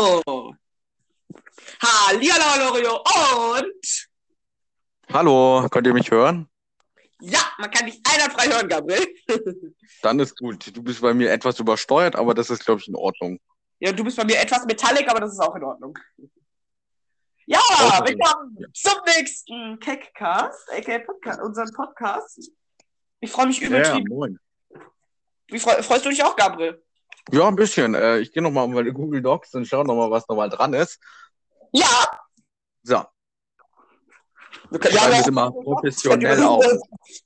Oh! Hallihallo, Lorio. Und? Hallo, könnt ihr mich hören? Ja, man kann dich einwandfrei hören, Gabriel. Dann ist gut. Du bist bei mir etwas übersteuert, aber das ist, glaube ich, in Ordnung. Ja, du bist bei mir etwas metallic, aber das ist auch in Ordnung. Ja, Außerdem. willkommen zum nächsten Keckcast, aka Podcast, unseren Podcast. Ich freue mich Ja, übertrieben. moin. Wie freu, freust du dich auch, Gabriel? Ja, ein bisschen. Äh, ich gehe nochmal auf meine Google Docs und schaue nochmal, was nochmal dran ist. Ja! So, Wir, können, wir, haben ja immer auch- professionell auf.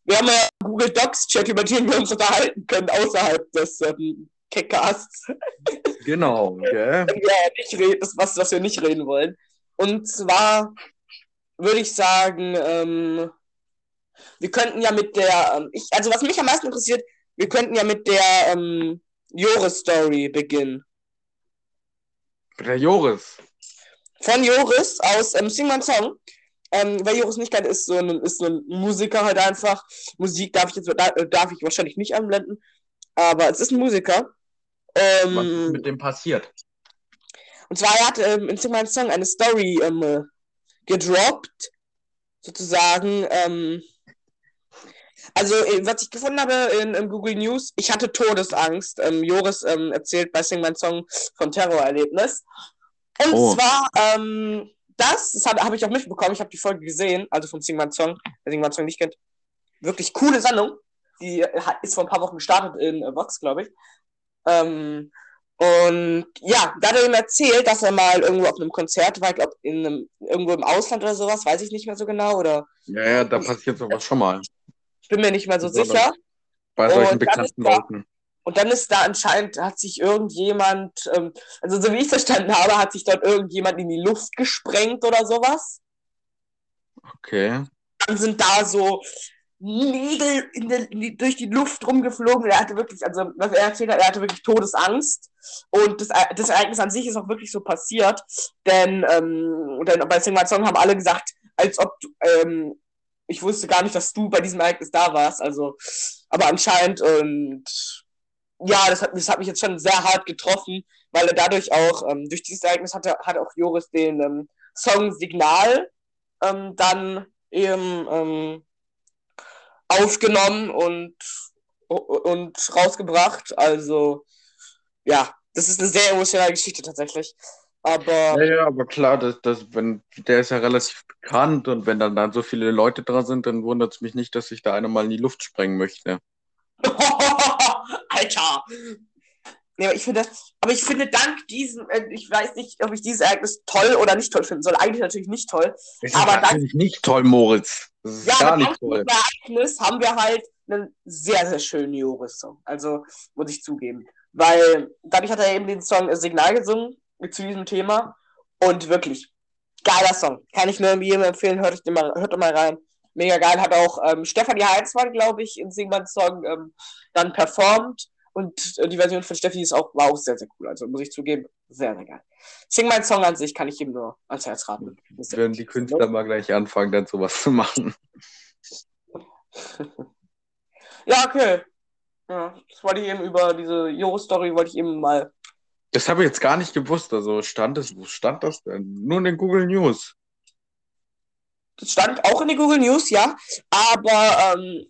wir haben ja Google Docs Chat, über den wir uns unterhalten können, außerhalb des ähm, Keckcasts. Genau, gell? wenn wir nicht reden, das was, was wir nicht reden wollen. Und zwar würde ich sagen, ähm, wir könnten ja mit der, ähm, ich, also was mich am meisten interessiert, wir könnten ja mit der ähm, Joris-Story beginnen. Mit der Joris. Von Joris aus ähm, Sing My Song. Ähm, wer Joris nicht kennt, ist so, ein, ist so ein Musiker halt einfach. Musik darf ich jetzt da, darf ich wahrscheinlich nicht anblenden, aber es ist ein Musiker. Was Ähm, ist mit dem passiert? Und zwar, er hat ähm, in Sing My Song eine Story ähm, äh, gedroppt, sozusagen. Ähm, also, äh, was ich gefunden habe in, in Google News, ich hatte Todesangst. Ähm, Joris ähm, erzählt bei Sing My Song von Terrorerlebnis. Und Oh. zwar, ähm, das, das habe ich auch mitbekommen, ich habe die Folge gesehen, also von Sing My Song, wer Sing My Song nicht kennt. Wirklich coole Sendung. Die äh, ist vor ein paar Wochen gestartet in äh, Vox, glaube ich. Ähm, und ja, da hat er ihm erzählt, dass er mal irgendwo auf einem Konzert war, ich glaube, irgendwo im Ausland oder sowas, weiß ich nicht mehr so genau, oder Ja, ja, da passiert sowas schon mal. Ich bin mir nicht mehr so sicher. Bei solchen bekannten da- Leuten. Und dann ist da anscheinend, hat sich irgendjemand, ähm, also so wie ich es verstanden habe, hat sich dort irgendjemand in die Luft gesprengt oder sowas. Okay. Dann sind da so Nägel in der, in die, durch die Luft rumgeflogen. Er hatte wirklich, also was er erzählt hat, er hatte wirklich Todesangst. Und das, das Ereignis an sich ist auch wirklich so passiert. Denn, ähm, denn bei Sing My Song haben alle gesagt, als ob ähm, ich wusste gar nicht, dass du bei diesem Ereignis da warst. Also, aber anscheinend und ja, das hat, das hat mich jetzt schon sehr hart getroffen, weil er dadurch auch, ähm, durch dieses Ereignis hat, er, hat auch Joris den ähm, Song Signal ähm, dann eben ähm, aufgenommen und, und rausgebracht. Also, ja, das ist eine sehr emotionale Geschichte tatsächlich. Aber Ja, ja, aber klar, das, das, wenn, der ist ja relativ bekannt und wenn dann, dann so viele Leute dran sind, dann wundert es mich nicht, dass sich da einer mal in die Luft sprengen möchte. Alter! Nee, aber ich finde, aber ich finde, dank diesem, äh, ich weiß nicht, ob ich dieses Ereignis toll oder nicht toll finden soll. Eigentlich natürlich nicht toll. Das Aber ist natürlich nicht toll, Moritz. Das ist Ja, gar aber nicht dank toll. diesem Ereignis haben wir halt einen sehr, sehr schönen Joris-Song. Also, muss ich zugeben. Weil dadurch hat er eben den Song Signal gesungen zu diesem Thema. Und wirklich, geiler Song. Kann ich nur jedem empfehlen, hört, euch den mal, hört doch mal rein. Mega geil. Hat auch ähm, Stefanie Heinzmann, glaube ich, in Singmanns Song ähm, dann performt. Und äh, die Version von Steffi ist auch, war auch sehr, sehr cool. Also muss ich zugeben, sehr, sehr geil. Sing mein Song an sich kann ich ihm nur ans Herz raten. Werden die Künstler mal gleich anfangen, dann sowas zu machen. Ja, okay. Ja, das wollte ich eben über diese Joris-Story, wollte ich eben mal. Das habe ich jetzt gar nicht gewusst. Also stand es, wo stand das denn? Nur in den Google News. Das stand auch in den Google News, ja. Aber, ähm,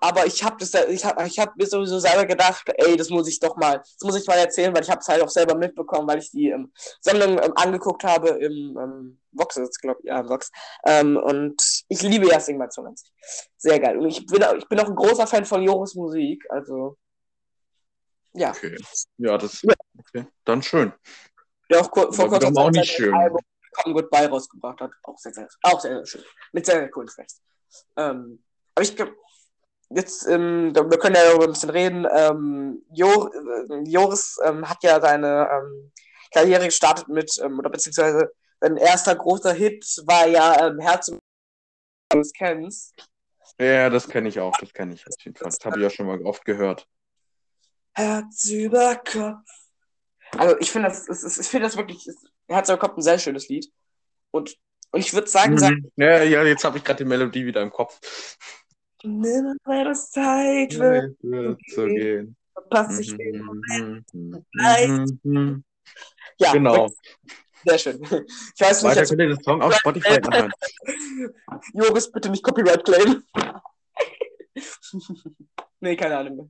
aber ich habe das, ich habe, ich habe mir sowieso selber gedacht, ey, das muss ich doch mal, das muss ich mal erzählen, weil ich habe es halt auch selber mitbekommen, weil ich die ähm, Sendung ähm, angeguckt habe im ähm, Vox, glaube ich, ja, im Vox. Ähm, und ich liebe ja Sing My Song an sich. Sehr geil. Und ich bin, ich bin auch ein großer Fan von Joris Musik, also ja. Okay. Ja, das. Okay. Dann schön. Der auch vor Aber wiederum auch nicht schön. Album Come Goodbye rausgebracht hat. Auch sehr, sehr, auch sehr, sehr schön. Mit sehr, sehr coolen Tracks. Ähm, aber ich glaube, jetzt, ähm, wir können ja darüber ein bisschen reden. Ähm, Jor äh, Joris ähm, hat ja seine ähm, Karriere gestartet mit, ähm, oder beziehungsweise sein erster großer Hit war ja ähm, Herz und kennst. Ja, das kenne ich auch. Das kenne ich auf jeden Fall. Das habe ich ja schon mal oft gehört. Herz über Kopf. Also ich finde das, es ist- ich finde das wirklich, Herz über Kopf ein sehr schönes Lied. Und, und ich würde sagen, Mhm. Ja, ja, jetzt habe ich gerade die Melodie wieder im Kopf. Nimm weil es Zeit wird, Wird so gehen. verpasst sich den Mhm, mhm, Zeit. mhm, Ja, Genau. sehr schön. Ich weiß nicht, Weiter jetzt, könnt ihr den Song auf Spotify anhören. Joris, bitte nicht Copyright claim. nee, keine Ahnung mehr.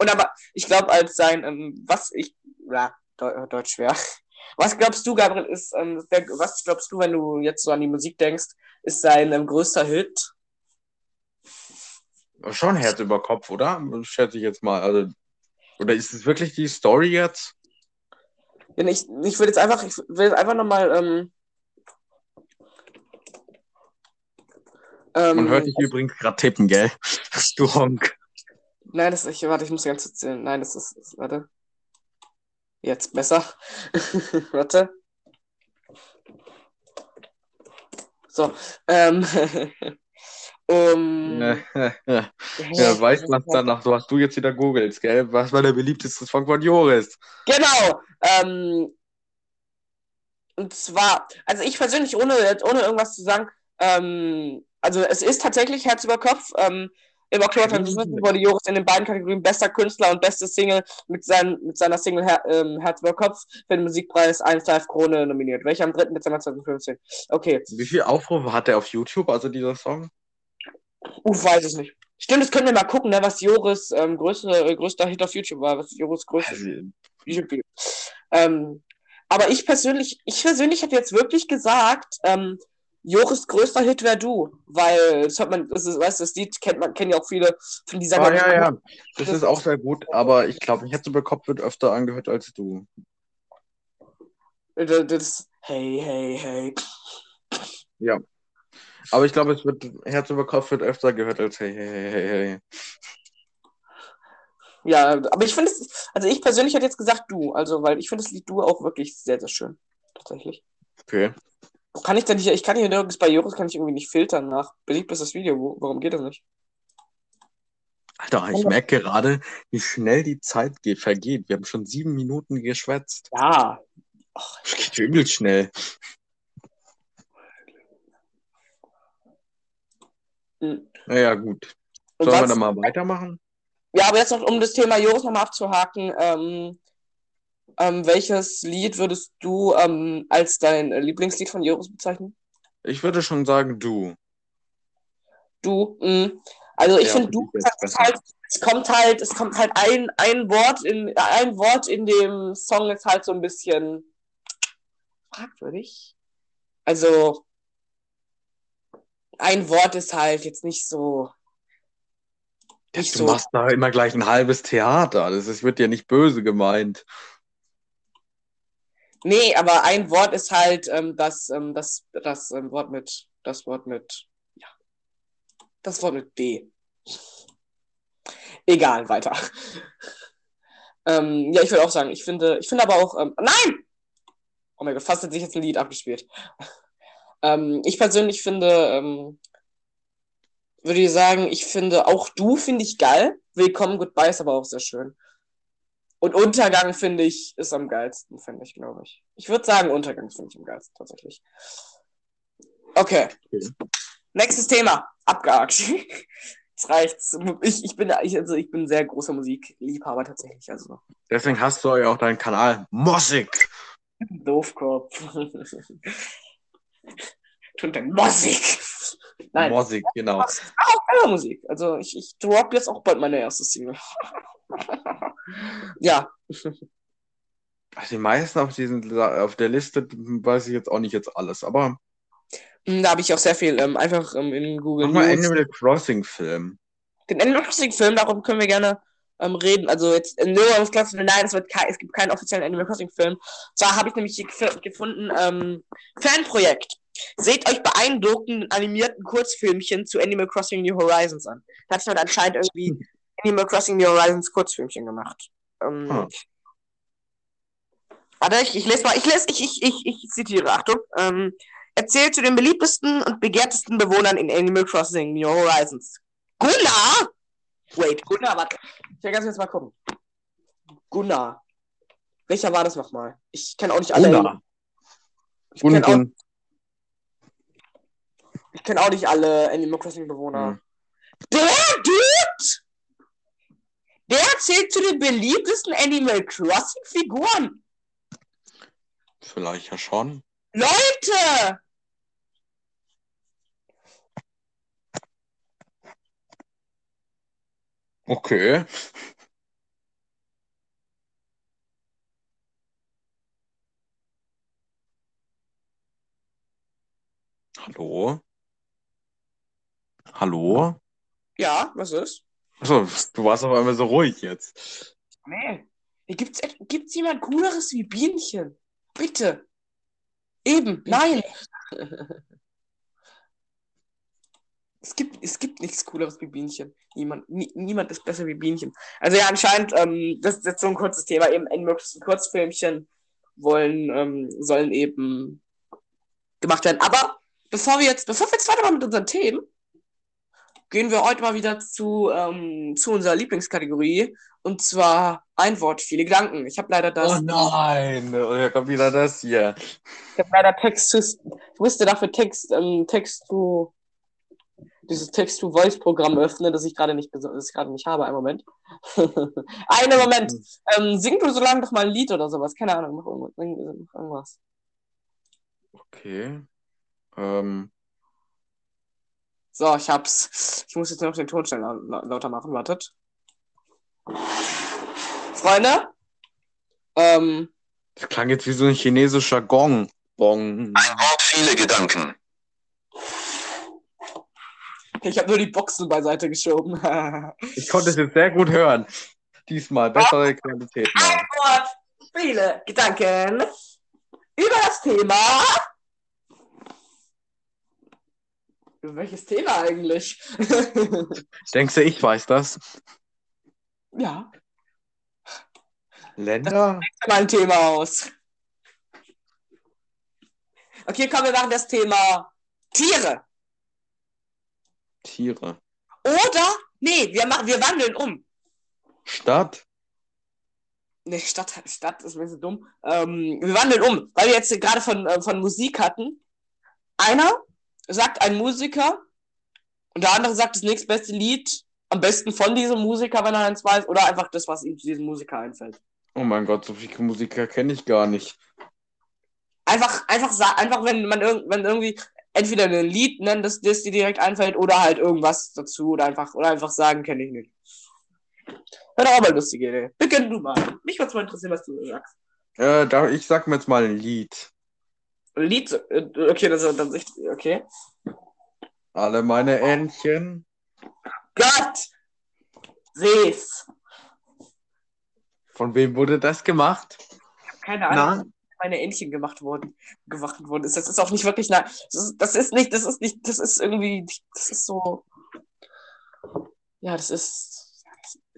Und aber, ich glaube, als sein, ähm, was ich, ja, Deu Deutsch schwer. Was glaubst du, Gabriel, ist, ähm, der, was glaubst du, wenn du jetzt so an die Musik denkst, ist sein ähm, größter Hit? Schon Herz über Kopf, oder? Schätze ich jetzt mal. Also, oder ist es wirklich die Story jetzt? Wenn ich, ich würde jetzt einfach, ich will jetzt einfach nochmal, ähm, ähm, Man hört dich übrigens gerade tippen, gell? Du Honk. Nein, das ist, warte, ich muss ganz kurz zählen. Nein, das ist, das, warte. Jetzt besser. warte. So, ähm, um, Ja, ja, weiß man danach. So hast du jetzt wieder googelt, gell? Was war der beliebteste Song von Joris? Genau. Ähm, und zwar, also ich persönlich, ohne, ohne irgendwas zu sagen, ähm, also es ist tatsächlich Herz über Kopf. Ähm, Im Oktober 2015 wurde Joris in den beiden Kategorien bester Künstler und beste Single mit, sein, mit seiner Single Her ähm, Herz über Kopf für den Musikpreis 1 Live Krone nominiert. Welcher am 3. Dezember 2015? Okay. Wie viele Aufrufe hat er auf YouTube, also dieser Song? Uff, weiß ich nicht. Stimmt, das können wir mal gucken, ne, was Joris ähm, größte, äh, größter Hit auf YouTube war, was Joris größtes Also, YouTube-Video. Ähm, aber ich persönlich, ich persönlich hätte jetzt wirklich gesagt, ähm, Joris größter Hit wäre du, weil das hat man, das ist, weißt du, das Lied kennt man, kennen ja auch viele von dieser Ah, ja, ja. Das ist auch sehr gut, aber ich glaube, Herz über Kopf wird öfter angehört als du. Das, das, hey, hey, hey. Ja. Aber ich glaube, es wird Herz über Kopf wird öfter gehört als hey, hey, hey, hey, hey. Ja, aber ich finde es, also ich persönlich hätte jetzt gesagt du, also weil ich finde das Lied du auch wirklich sehr, sehr schön. Tatsächlich. Okay. Kann ich denn nicht, ich kann hier nirgends bei Joris kann ich irgendwie nicht filtern nach beliebtes Video. Wo, warum geht das nicht? Alter, ich merke gerade, wie schnell die Zeit geht, vergeht. Wir haben schon sieben Minuten geschwätzt. Ja. Das geht übel schnell. Mhm. Naja, gut. Sollen wir dann mal weitermachen? Ja, aber jetzt noch, um das Thema Joris nochmal abzuhaken, ähm, ähm, welches Lied würdest du ähm, als dein Lieblingslied von Joris bezeichnen? Ich würde schon sagen, du. Du, mh. Also ich Ja, finde, du, besser. halt, es kommt halt, es kommt halt ein, ein Wort in, ein Wort in dem Song ist halt so ein bisschen fragwürdig. Also, ein Wort ist halt jetzt nicht so, nicht Du so, machst da immer gleich ein halbes Theater. Das ist, wird dir nicht böse gemeint. Nee, aber ein Wort ist halt ähm, das, ähm, das, das ähm, Wort mit, das Wort mit, ja, das Wort mit B. Egal, weiter. ähm, ja, ich würde auch sagen, ich finde, ich finde aber auch, ähm, nein! Oh mein Gott, fast hat sich jetzt ein Lied abgespielt. ähm, ich persönlich finde, ähm, würde ich sagen, ich finde auch du finde ich geil. Willkommen, Goodbye ist aber auch sehr schön. Und Untergang finde ich ist am geilsten, finde ich, glaube ich. Ich würde sagen, Untergang finde ich am geilsten, tatsächlich. Okay. Okay. Nächstes Thema. Abgehakt. Jetzt reicht's. Ich, ich, bin, ich, also ich bin sehr großer Musikliebhaber tatsächlich. Also Deswegen hast du ja auch deinen Kanal Mossig. Doofkopf. Tut denn Musik? Nein, Mossig, genau. selber Musik. Also ich, ich drop jetzt auch bald meine erste Single. ja. Die meisten auf, diesen, auf der Liste weiß ich jetzt auch nicht jetzt alles, aber Da habe ich auch sehr viel ähm, einfach ähm, in Google mach mal. Animal Crossing Film. Den Animal Crossing Film, darum können wir gerne ähm, reden. Also jetzt äh, klar zu sagen, nein, es, wird kein, es gibt keinen offiziellen Animal Crossing Film. Zwar habe ich nämlich hier gef- gefunden, ähm, Fanprojekt. Seht euch beeindruckenden animierten Kurzfilmchen zu Animal Crossing New Horizons an. Da hat jemand anscheinend irgendwie Animal Crossing New Horizons Kurzfilmchen gemacht. Ähm, Hm. Warte, ich, ich lese mal, ich lese, ich, ich, ich, ich zitiere, Achtung. Ähm, erzählt zu den beliebtesten und begehrtesten Bewohnern in Animal Crossing New Horizons. Gunnar! Wait, Gunnar, warte. Ich will ganz kurz mal gucken. Gunnar. Welcher war das nochmal? Ich kenne auch nicht alle. Gunnar. Auch, Gun, ich kenn auch nicht alle Animal Crossing Bewohner. Hm. Der Dude! Der zählt zu den beliebtesten Animal Crossing Figuren. Vielleicht ja schon. Leute! Okay. Hallo? Hallo? Ja, was ist? Achso, du warst auf einmal so ruhig jetzt. Nee. Gibt's, gibt's jemand Cooleres wie Bienchen? Bitte. Eben, nein. Es gibt, es gibt nichts Cooleres wie Bienchen. Niemand, nie, niemand ist besser wie Bienchen. Also ja, anscheinend, ähm, das ist jetzt so ein kurzes Thema, eben in möglichsten Kurzfilmchen wollen, ähm, sollen eben gemacht werden. Aber bevor wir jetzt, bevor wir jetzt weitermachen mit unseren Themen, gehen wir heute mal wieder zu, ähm, zu unserer Lieblingskategorie. Und zwar ein Wort, viele Gedanken. Ich habe leider das. Oh nein, oh, hier kommt wieder das hier. Ich habe leider Text zu. Ich musste dafür Text, ähm, Text zu. Dieses Text-to-Voice-Programm öffnen, das ich gerade nicht, bes- das ich gerade nicht habe. Einen Moment. Einen Moment. Ähm, sing du so lange doch mal ein Lied oder sowas. Keine Ahnung. Mach irgendwas. Sing- mach irgendwas. Okay. Ähm, So, ich hab's. Ich muss jetzt nur noch den Ton schnell lau- lau- lauter machen. Wartet. Freunde. Ähm, das klang jetzt wie so ein chinesischer Gong. Bong. Ein Wort, viele Gedanken. ich habe nur die Boxen beiseite geschoben. Ich konnte es jetzt sehr gut hören. Diesmal bessere Qualität. Ein. Wort, viele Gedanken über das Thema. Über welches Thema eigentlich? Denkst du, ich weiß das? ja, Länder? mal ein Thema aus. Okay, komm, wir machen das Thema Tiere. Tiere. Oder, nee, wir, machen, wir wandeln um. Stadt? Nee, Stadt, Stadt ist ein bisschen dumm. Ähm, wir wandeln um, weil wir jetzt gerade von, äh, von Musik hatten. Einer sagt ein Musiker und der andere sagt das nächstbeste Lied, am besten von diesem Musiker, wenn er eins weiß, oder einfach das, was ihm zu diesem Musiker einfällt. Oh mein Gott, so viele Musiker kenne ich gar nicht. Einfach, einfach, einfach wenn man irg wenn irgendwie entweder ein Lied nennen, das, das dir direkt einfällt, oder halt irgendwas dazu, oder einfach, oder einfach sagen, kenne ich nicht. Wäre doch auch mal lustige Idee. Beginn du mal. Mich würde mal interessieren, was du sagst. Äh, da, ich sag mir jetzt mal ein Lied. Lied, äh, okay, das ist dann richtig, okay. Alle meine Entchen. Gott! Seh's. Von wem wurde das gemacht? Keine Ahnung, wie meine Entchen gemacht wurden, gemacht worden ist. Das ist auch nicht wirklich, na, das ist, das ist nicht, das ist nicht, das ist irgendwie, das ist so, ja, das ist,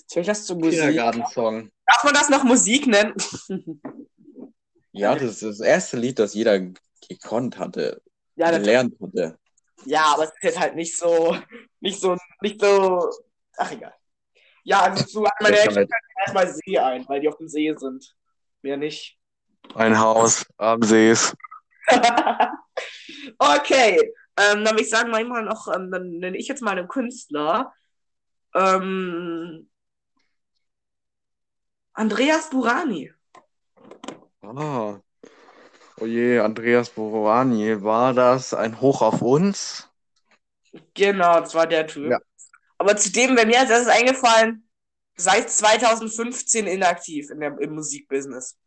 zählt das zu Musik? Kindergartensong. Darf man das noch Musik nennen? Ja, das ist das erste Lied, das jeder gekonnt hatte, ja, gelernt hatte. ja, aber es ist jetzt halt nicht so, nicht so, nicht so, ach egal. Ja, also zu meine Das Entchen halt erstmal See ein, weil die auf dem See sind. Mehr nicht. ein Haus am See ist. okay, ähm, dann würde ich sagen, manchmal noch, ähm, dann nenne ich jetzt mal einen Künstler. Ähm, Andreas Burani. Ah. Oh je, Andreas Borani, war das ein Hoch auf uns? Genau, das war der Typ. Ja. Aber zudem wäre mir als erstes eingefallen, seit 2015 inaktiv in der, im Musikbusiness.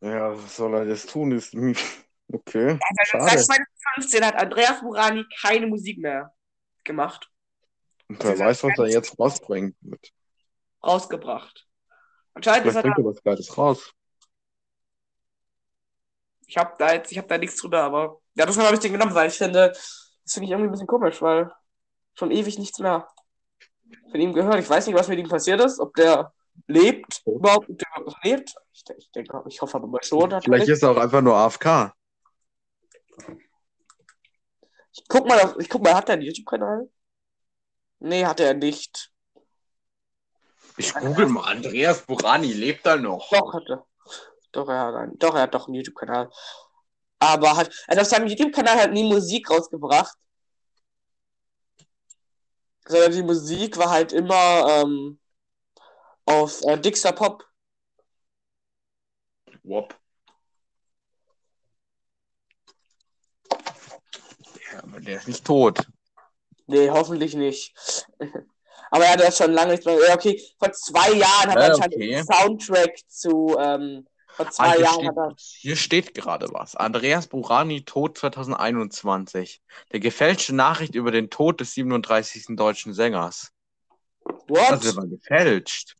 Ja, was soll er jetzt tun? Ist okay. Seit Schade. 2015 hat Andreas Burani keine Musik mehr gemacht, Und wer weiß, was er jetzt rausbringt. Mit. rausgebracht. Anscheinend ist Vielleicht er da, bringt er was Geiles raus. Ich habe da jetzt, ich habe da nichts drüber, aber ja, das habe ich den genommen, weil ich finde, das finde ich irgendwie ein bisschen komisch, weil schon ewig nichts mehr von ihm gehört. Ich weiß nicht, was mit ihm passiert ist, ob der lebt überhaupt, ob der überhaupt noch lebt. Ich, ich denke, ich hoffe aber mal schon. Vielleicht ist er auch einfach nur AFK. Ich guck mal, ich guck mal, hat er einen YouTube-Kanal? Nee, hat er nicht. Ich google mal, Andreas Borani, lebt er noch? Doch, hat er. Doch, er hat einen, doch, er hat doch einen YouTube-Kanal. Aber hat, er hat auf seinem YouTube-Kanal hat nie Musik rausgebracht. Sondern die Musik war halt immer ähm, auf äh, Dixter Pop. Wop. Ja, aber der ist nicht tot. Nee, hoffentlich nicht. aber er hat das schon lange nicht mehr. Okay, vor zwei Jahren hat ja, er okay. einen Soundtrack zu ähm, vor Ah, zwei hier, Jahren steht, hat er. hier steht gerade was. Andreas Burani, Tod 2021. Der gefälschte Nachricht über den Tod des 37. deutschen Sängers. What? Das ist aber gefälscht.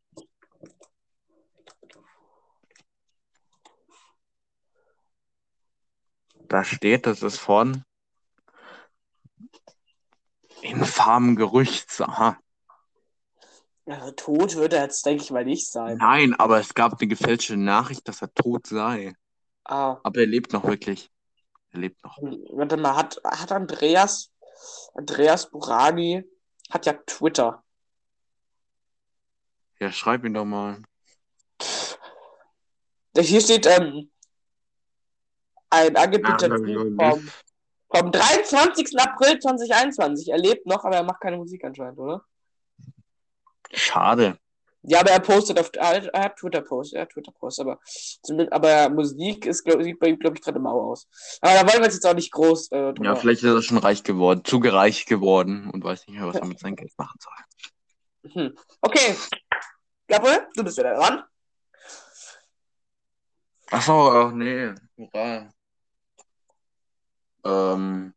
Da steht, das ist von infamen Gerüchts. Aha. Ja, tot wird er jetzt, denke ich mal, nicht sein. Nein, aber es gab eine gefälschte Nachricht, dass er tot sei. Ah, Aber er lebt noch wirklich. Er lebt noch. warte mal, hat, hat Andreas, Andreas Burani, hat ja Twitter. Ja, schreib ihn doch mal. Hier steht ähm, ein angebieter ja, vom, vom 23. April 2021. Er lebt noch, aber er macht keine Musik anscheinend, oder? Schade. Ja, aber er postet auf, er hat- er hat Twitter-Post, er hat Twitter-Post, aber, zumindest- aber Musik ist, glaub, sieht bei ihm, glaube ich, gerade mau aus. Aber da wollen wir jetzt auch nicht groß äh. Ja, vielleicht ist er schon reich geworden, zu gereich geworden und weiß nicht mehr, was er mit seinem Geld machen soll. Hm. Okay. Gabriel, du bist wieder dran. Achso, ach nee. Hurra. Ähm.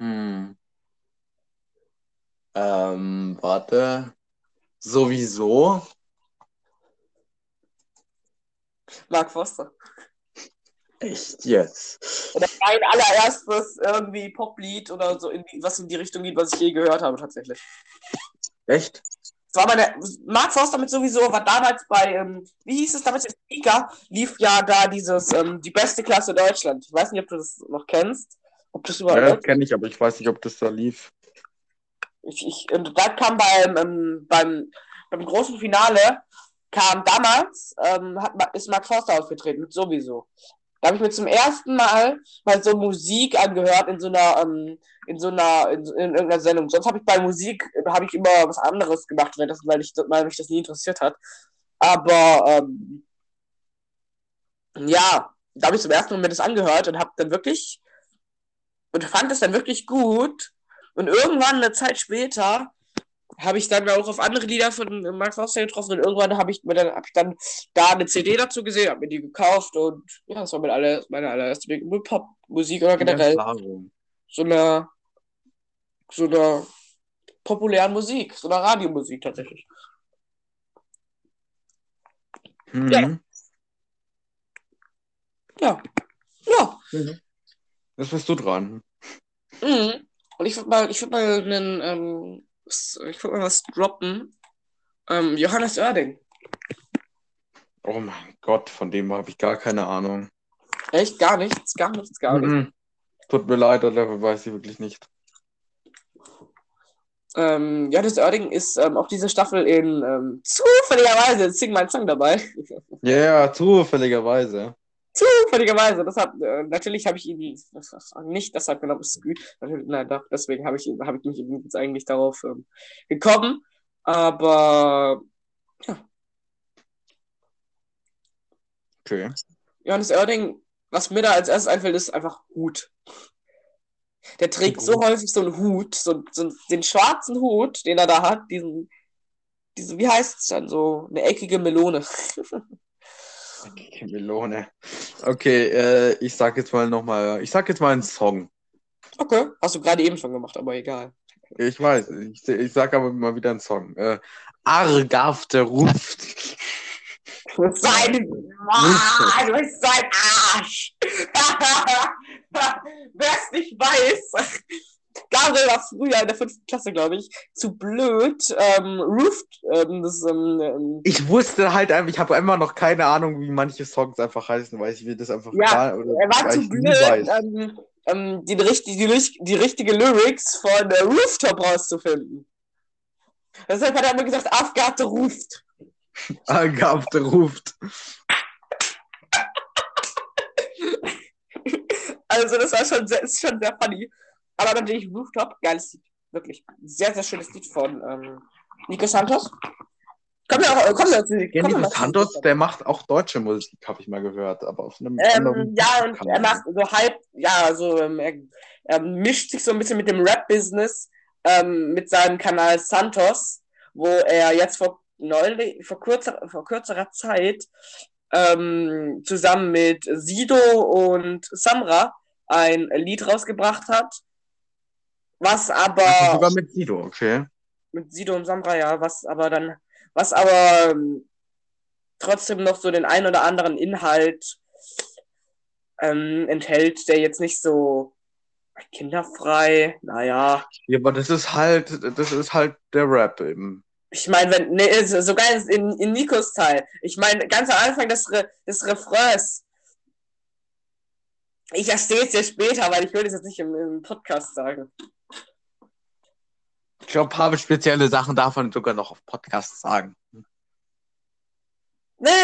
Hm. Ähm, warte. Sowieso. Mark Foster. Echt jetzt? Oder mein allererstes irgendwie Poplied oder so, in die, was in die Richtung geht, was ich je gehört habe, tatsächlich. Echt? Das war meine, Mark Forster mit sowieso, war damals bei, ähm, wie hieß es damals, Speaker, lief ja da dieses, ähm, die beste Klasse Deutschland. Ich weiß nicht, ob du das noch kennst, ob das Ja, überall das kenne ich, aber ich weiß nicht, ob das da lief. Ich, ich, und da kam beim, ähm, beim, beim großen Finale, kam damals, ähm, hat, ist Mark Forster aufgetreten, sowieso. Da habe ich mir zum ersten Mal mal so Musik angehört in so einer, ähm, in so einer, in, in irgendeiner Sendung. Sonst habe ich bei Musik, habe ich immer was anderes gemacht, weil, das, weil, ich, weil mich das nie interessiert hat. Aber, ähm, ja, da habe ich zum ersten Mal mir das angehört und habe dann wirklich, und fand es dann wirklich gut. Und irgendwann, eine Zeit später, habe ich dann auch auf andere Lieder von Mark Forster getroffen und irgendwann habe ich mir dann, hab ich dann da eine CD dazu gesehen, habe mir die gekauft und ja, das war meine, aller, meine allererste Popmusik oder generell so einer so einer populären Musik, so einer Radiomusik tatsächlich. Mhm. Ja. Ja. Ja. Jetzt bist du dran. Mhm. Und ich würde mal, ich würde mal einen, ähm, ich würde mal was droppen. Ähm, Johannes Oerding. Oh mein Gott, von dem habe ich gar keine Ahnung. Echt gar nichts, gar nichts, gar nichts. Mhm. Tut mir leid, aber weiß ich wirklich nicht. Ähm, Johannes Oerding ist ähm, auch diese Staffel in ähm, zufälligerweise in Sing My Song dabei. Ja, ja, zufälligerweise. Zufälligerweise. Deshalb, äh, natürlich habe ich ihn das, das, nicht deshalb genommen. Ist gut. Natürlich, nein, doch, deswegen habe ich, ihn- habe ich mich jetzt eigentlich darauf ähm, gekommen. Aber Okay. Johannes Oerding, was mir da als erstes einfällt, ist einfach Hut. Der trägt so häufig so einen Hut, so, so den schwarzen Hut, den er da hat, diesen, diese, wie heißt es dann, so eine eckige Melone. Die Melone. Okay, äh, ich sag jetzt mal nochmal, ich sag jetzt mal einen Song. Okay, hast du gerade eben schon gemacht, aber egal. Ich weiß, ich, ich sag aber mal wieder einen Song. Äh, Argaf der ruft. Sein, ah, du bist so ein Arsch. Wer es nicht weiß, Gabriel war früher in der fünften Klasse, glaube ich, zu blöd, ähm, Roof, ähm, das, ähm, ähm, Ich wusste halt einfach, ich habe immer noch keine Ahnung, wie manche Songs einfach heißen, weil ich mir das einfach Ja, gar- oder er war zu blöd, ähm, ähm, die, die, lich- die richtige Lyrics von äh, Rooftop rauszufinden. Deshalb hat er immer gesagt, Afgate ruft. Argaf der ruft. Also das war schon sehr, ist schon sehr funny. Aber natürlich Rooftop, geiles Lied. Wirklich. Sehr, sehr schönes Lied von ähm, Nico Santos. Komm ja auch, komm ja, komm Kenny ja Dos Santos, der macht auch deutsche Musik, habe ich mal gehört, aber auf einem Ähm, ja, und er macht so halb, ja, so, ähm, er, er mischt sich so ein bisschen mit dem Rap-Business ähm, mit seinem Kanal Santos, wo er jetzt vor neulich, vor kurzer, vor kürzerer Zeit ähm, zusammen mit Sido und Samra ein Lied rausgebracht hat, was aber Also sogar mit Sido, okay. mit Sido und Samra, ja, was aber dann, was aber ähm, trotzdem noch so den ein oder anderen Inhalt ähm, enthält, der jetzt nicht so kinderfrei, naja. Ja, aber das ist halt, das ist halt der Rap eben. Ich meine, wenn, nee, sogar in, in Nikos Teil. Ich meine, ganz am Anfang des, Re, des Refrains. Ich erzähle es dir später, weil ich will das jetzt nicht im, im Podcast sagen. Ich glaube, ein paar spezielle Sachen darf man sogar noch auf Podcasts sagen. Nee,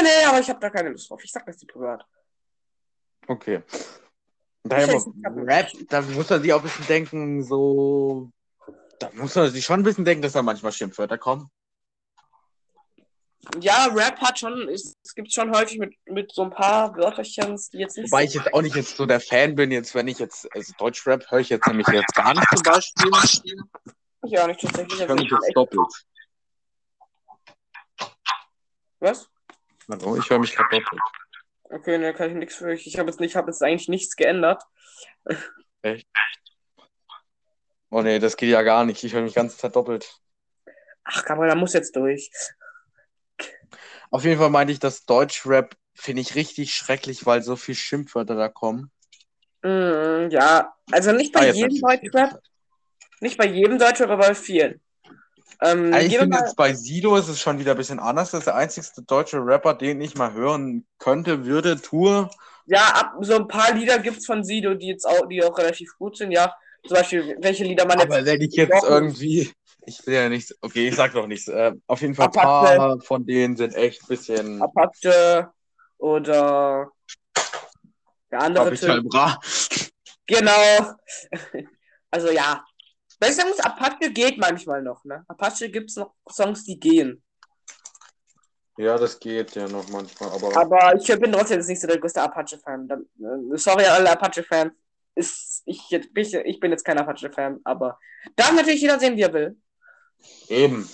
nee, aber ich habe da keine Lust drauf. Ich sag das dir privat. Okay. Weiß Rap, da muss man sich auch ein bisschen denken, so. Da muss man sich schon ein bisschen denken, dass da manchmal Schimpfwörter kommen. Ja, Rap hat schon, es, es gibt schon häufig mit, mit so ein paar Wörterchen, die jetzt nicht Wobei so ich jetzt auch nicht jetzt so der Fan bin, jetzt, wenn ich jetzt, also Deutschrap höre ich jetzt nämlich jetzt gar nicht zum Beispiel. Ich auch nicht tatsächlich. Ich Also höre mich ich bin jetzt echt, doppelt. was? Also, ich höre mich gerade doppelt. Okay, ne, kann ich nichts für euch. Ich habe jetzt nicht, habe jetzt eigentlich nichts geändert. Oh nee, das geht ja gar nicht. Ich höre mich ganz Zeit doppelt. Ach, Gabriel, da muss jetzt durch. Auf jeden Fall meinte ich, dass Deutschrap finde ich richtig schrecklich, weil so viel Schimpfwörter da kommen. Mm, ja, also nicht bei Ah, jedem. Deutschrap, nicht bei jedem Deutschrap, aber bei vielen. Ähm, ich finde mal, jetzt bei Sido ist es schon wieder ein bisschen anders. Das ist der einzigste deutsche Rapper, den ich mal hören könnte, würde, tue. ja, ab, so ein paar Lieder gibt's von Sido, die jetzt auch, die auch relativ gut sind, ja. Zum Beispiel, welche Lieder man jetzt. Aber wenn ich jetzt irgendwie. Ich will ja nichts. Okay, ich sag doch nichts. Äh, auf jeden Fall ein paar von denen sind echt ein bisschen. Apache oder der andere Typ. Genau. Also ja. Wenn ich sagen muss, Apache geht manchmal noch, ne? Apache gibt's noch Songs, die gehen. Ja, das geht ja noch manchmal, aber. Aber ich bin trotzdem jetzt nicht so der größte Apache-Fan. Äh, Sorry, alle Apache-Fans. Ich, jetzt, ich, ich bin jetzt kein Apache-Fan, aber darf natürlich jeder sehen, wie er will. Eben.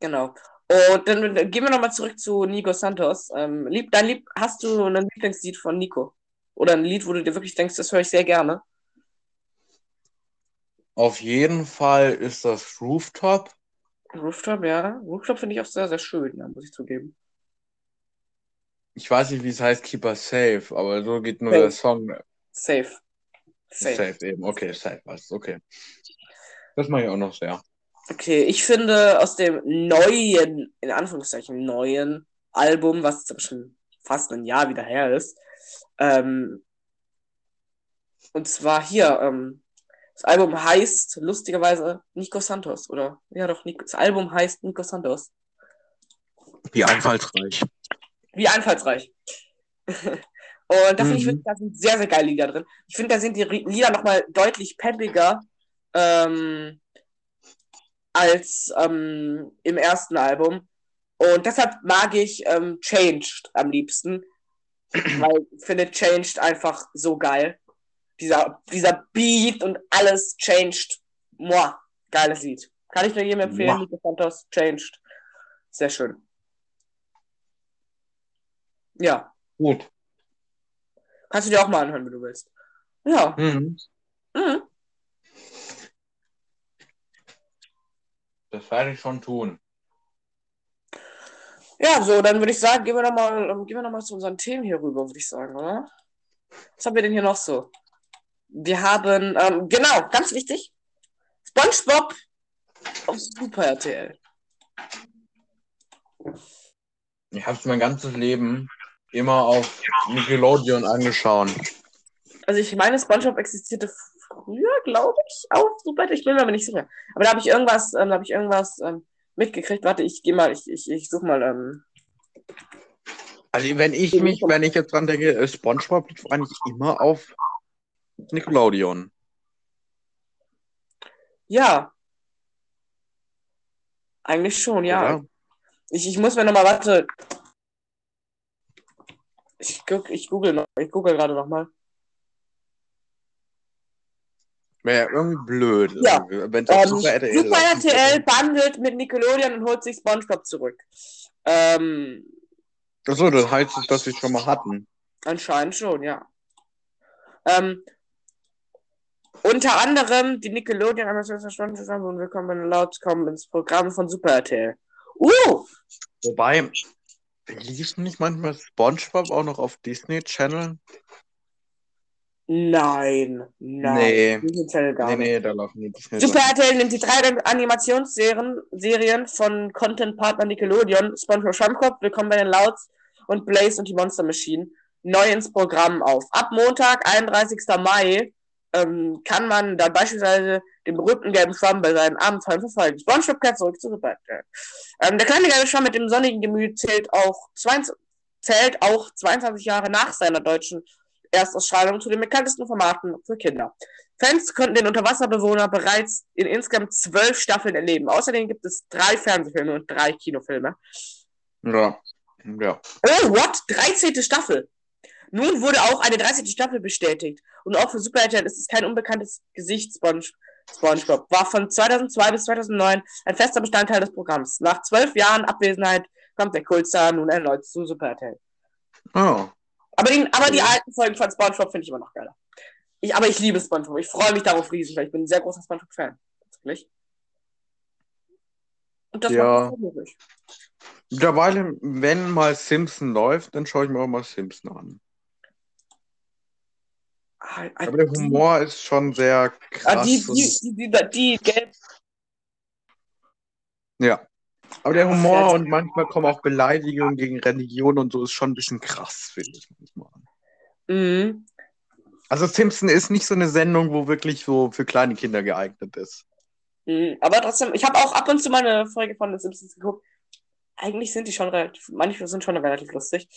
Genau. Und dann, dann gehen wir nochmal zurück zu Nico Santos. Ähm, lieb, dein Lieb, hast du ein Lieblingslied von Nico? Oder ein Lied, wo du dir wirklich denkst, das höre ich sehr gerne? Auf jeden Fall ist das Rooftop. Rooftop, ja. Rooftop finde ich auch sehr, sehr schön, ja, muss ich zugeben. Ich weiß nicht, wie es heißt, Keeper Safe, aber so geht nur Safe. der Song. Safe. Safe. Safe. eben. Okay, Safe was. Okay. Das mache ich auch noch sehr. Okay, ich finde aus dem neuen, in Anführungszeichen neuen Album, was schon fast ein Jahr wieder her ist, ähm, und zwar hier, ähm, das Album heißt lustigerweise Nico Santos, oder? Ja, doch, das Album heißt Nico Santos. Wie einfallsreich. Wie einfallsreich. Und da finde ich, Mhm. wirklich, da sind sehr, sehr geile Lieder drin. Ich finde, da sind die Lieder nochmal deutlich peppiger ähm, als ähm, im ersten Album. Und deshalb mag ich ähm, Changed am liebsten. Weil ich finde Changed einfach so geil. Dieser, dieser Beat und alles Changed. Moi, geiles Lied. Kann ich nur jedem empfehlen. Nico Santos, Changed. Sehr schön. Ja. Gut. Kannst du dir auch mal anhören, wenn du willst. Ja. Mhm. Mhm. Das werde ich schon tun. Ja, so, dann würde ich sagen, gehen wir noch mal, gehen wir noch mal zu unseren Themen hier rüber, würde ich sagen, oder? Was haben wir denn hier noch so? Wir haben, ähm, genau, ganz wichtig, SpongeBob auf Super RTL. Ich habe es mein ganzes Leben immer auf Nickelodeon angeschaut. Also ich meine, SpongeBob existierte früher, glaube ich, auf Super RTL. Ich bin mir aber nicht sicher. Aber da habe ich irgendwas, ähm, da habe ich irgendwas ähm, mitgekriegt. Warte, ich gehe mal, ich, ich, ich suche mal, ähm, Also wenn ich mich, wenn ich jetzt dran denke, äh, SpongeBob lief eigentlich immer auf Nickelodeon. ja. Eigentlich schon, ja. Oder? Ich, ich muss mir nochmal, warte. Ich, guck, ich google noch, ich google gerade nochmal. Wäre irgendwie blöd. Ja. Wenn auf Ähm, Super RTL Super RTL würde. bundelt mit Nickelodeon und holt sich SpongeBob zurück. Ähm, Achso, das heißt, dass sie schon mal hatten. anscheinend schon, ja. Ähm, unter anderem die Nickelodeon Animation Stunden zusammen und Willkommen bei den Louds kommen ins Programm von Super RTL. Uh! Wobei, lief nicht manchmal SpongeBob auch noch auf Disney Channel? Nein, nein. Nee. Disney Channel gar Nee, nicht. nee, da laufen die Disney Super RTL nimmt die drei Animationsserien Serien von Content-Partner Nickelodeon, SpongeBob Schwammkopf, Willkommen bei den Louds und Blaze und die Monster Machine neu ins Programm auf. Ab Montag, 31. Mai, ähm, kann man dann beispielsweise den berühmten gelben Schwamm bei seinen Abenteuern verfolgen. SpongeBob kehrt zurück zu RTL. Ähm, der kleine gelbe Schwamm mit dem sonnigen Gemüt zählt auch, 22, zählt auch 22 Jahre nach seiner deutschen Erstausstrahlung zu den bekanntesten Formaten für Kinder. Fans konnten den Unterwasserbewohner bereits in insgesamt zwölf Staffeln erleben. Außerdem gibt es drei Fernsehfilme und drei Kinofilme. Ja. Ja. Oh, what? 13. Staffel. Nun wurde auch eine 13. Staffel bestätigt. Und auch für Super RTL ist es kein unbekanntes Gesicht, Sponge, SpongeBob. War von 2002 bis 2009 ein fester Bestandteil des Programms. Nach zwölf Jahren Abwesenheit kommt der Kultstar nun erneut zu Super RTL. Oh. Aber, den, aber die alten Folgen von SpongeBob finde ich immer noch geiler. Ich, aber ich liebe SpongeBob. Ich freue mich darauf riesig, weil ich bin ein sehr großer SpongeBob-Fan. Und das Ja. macht. Mittlerweile, wenn mal Simpson läuft, dann schaue ich mir auch mal Simpson an. Ah, Aber der Humor ist schon sehr Ah, krass. die, und- die, die, die, die gelb. ja. Aber der Ach, Humor und manchmal kommen auch Beleidigungen gegen Religion und so ist schon ein bisschen krass, finde ich manchmal. Mhm. Also Simpson ist nicht so eine Sendung, wo wirklich so für kleine Kinder geeignet ist. Mhm. Aber trotzdem, ich habe auch ab und zu mal eine Folge von den Simpsons geguckt. Eigentlich sind die schon relativ, manche sind schon relativ lustig.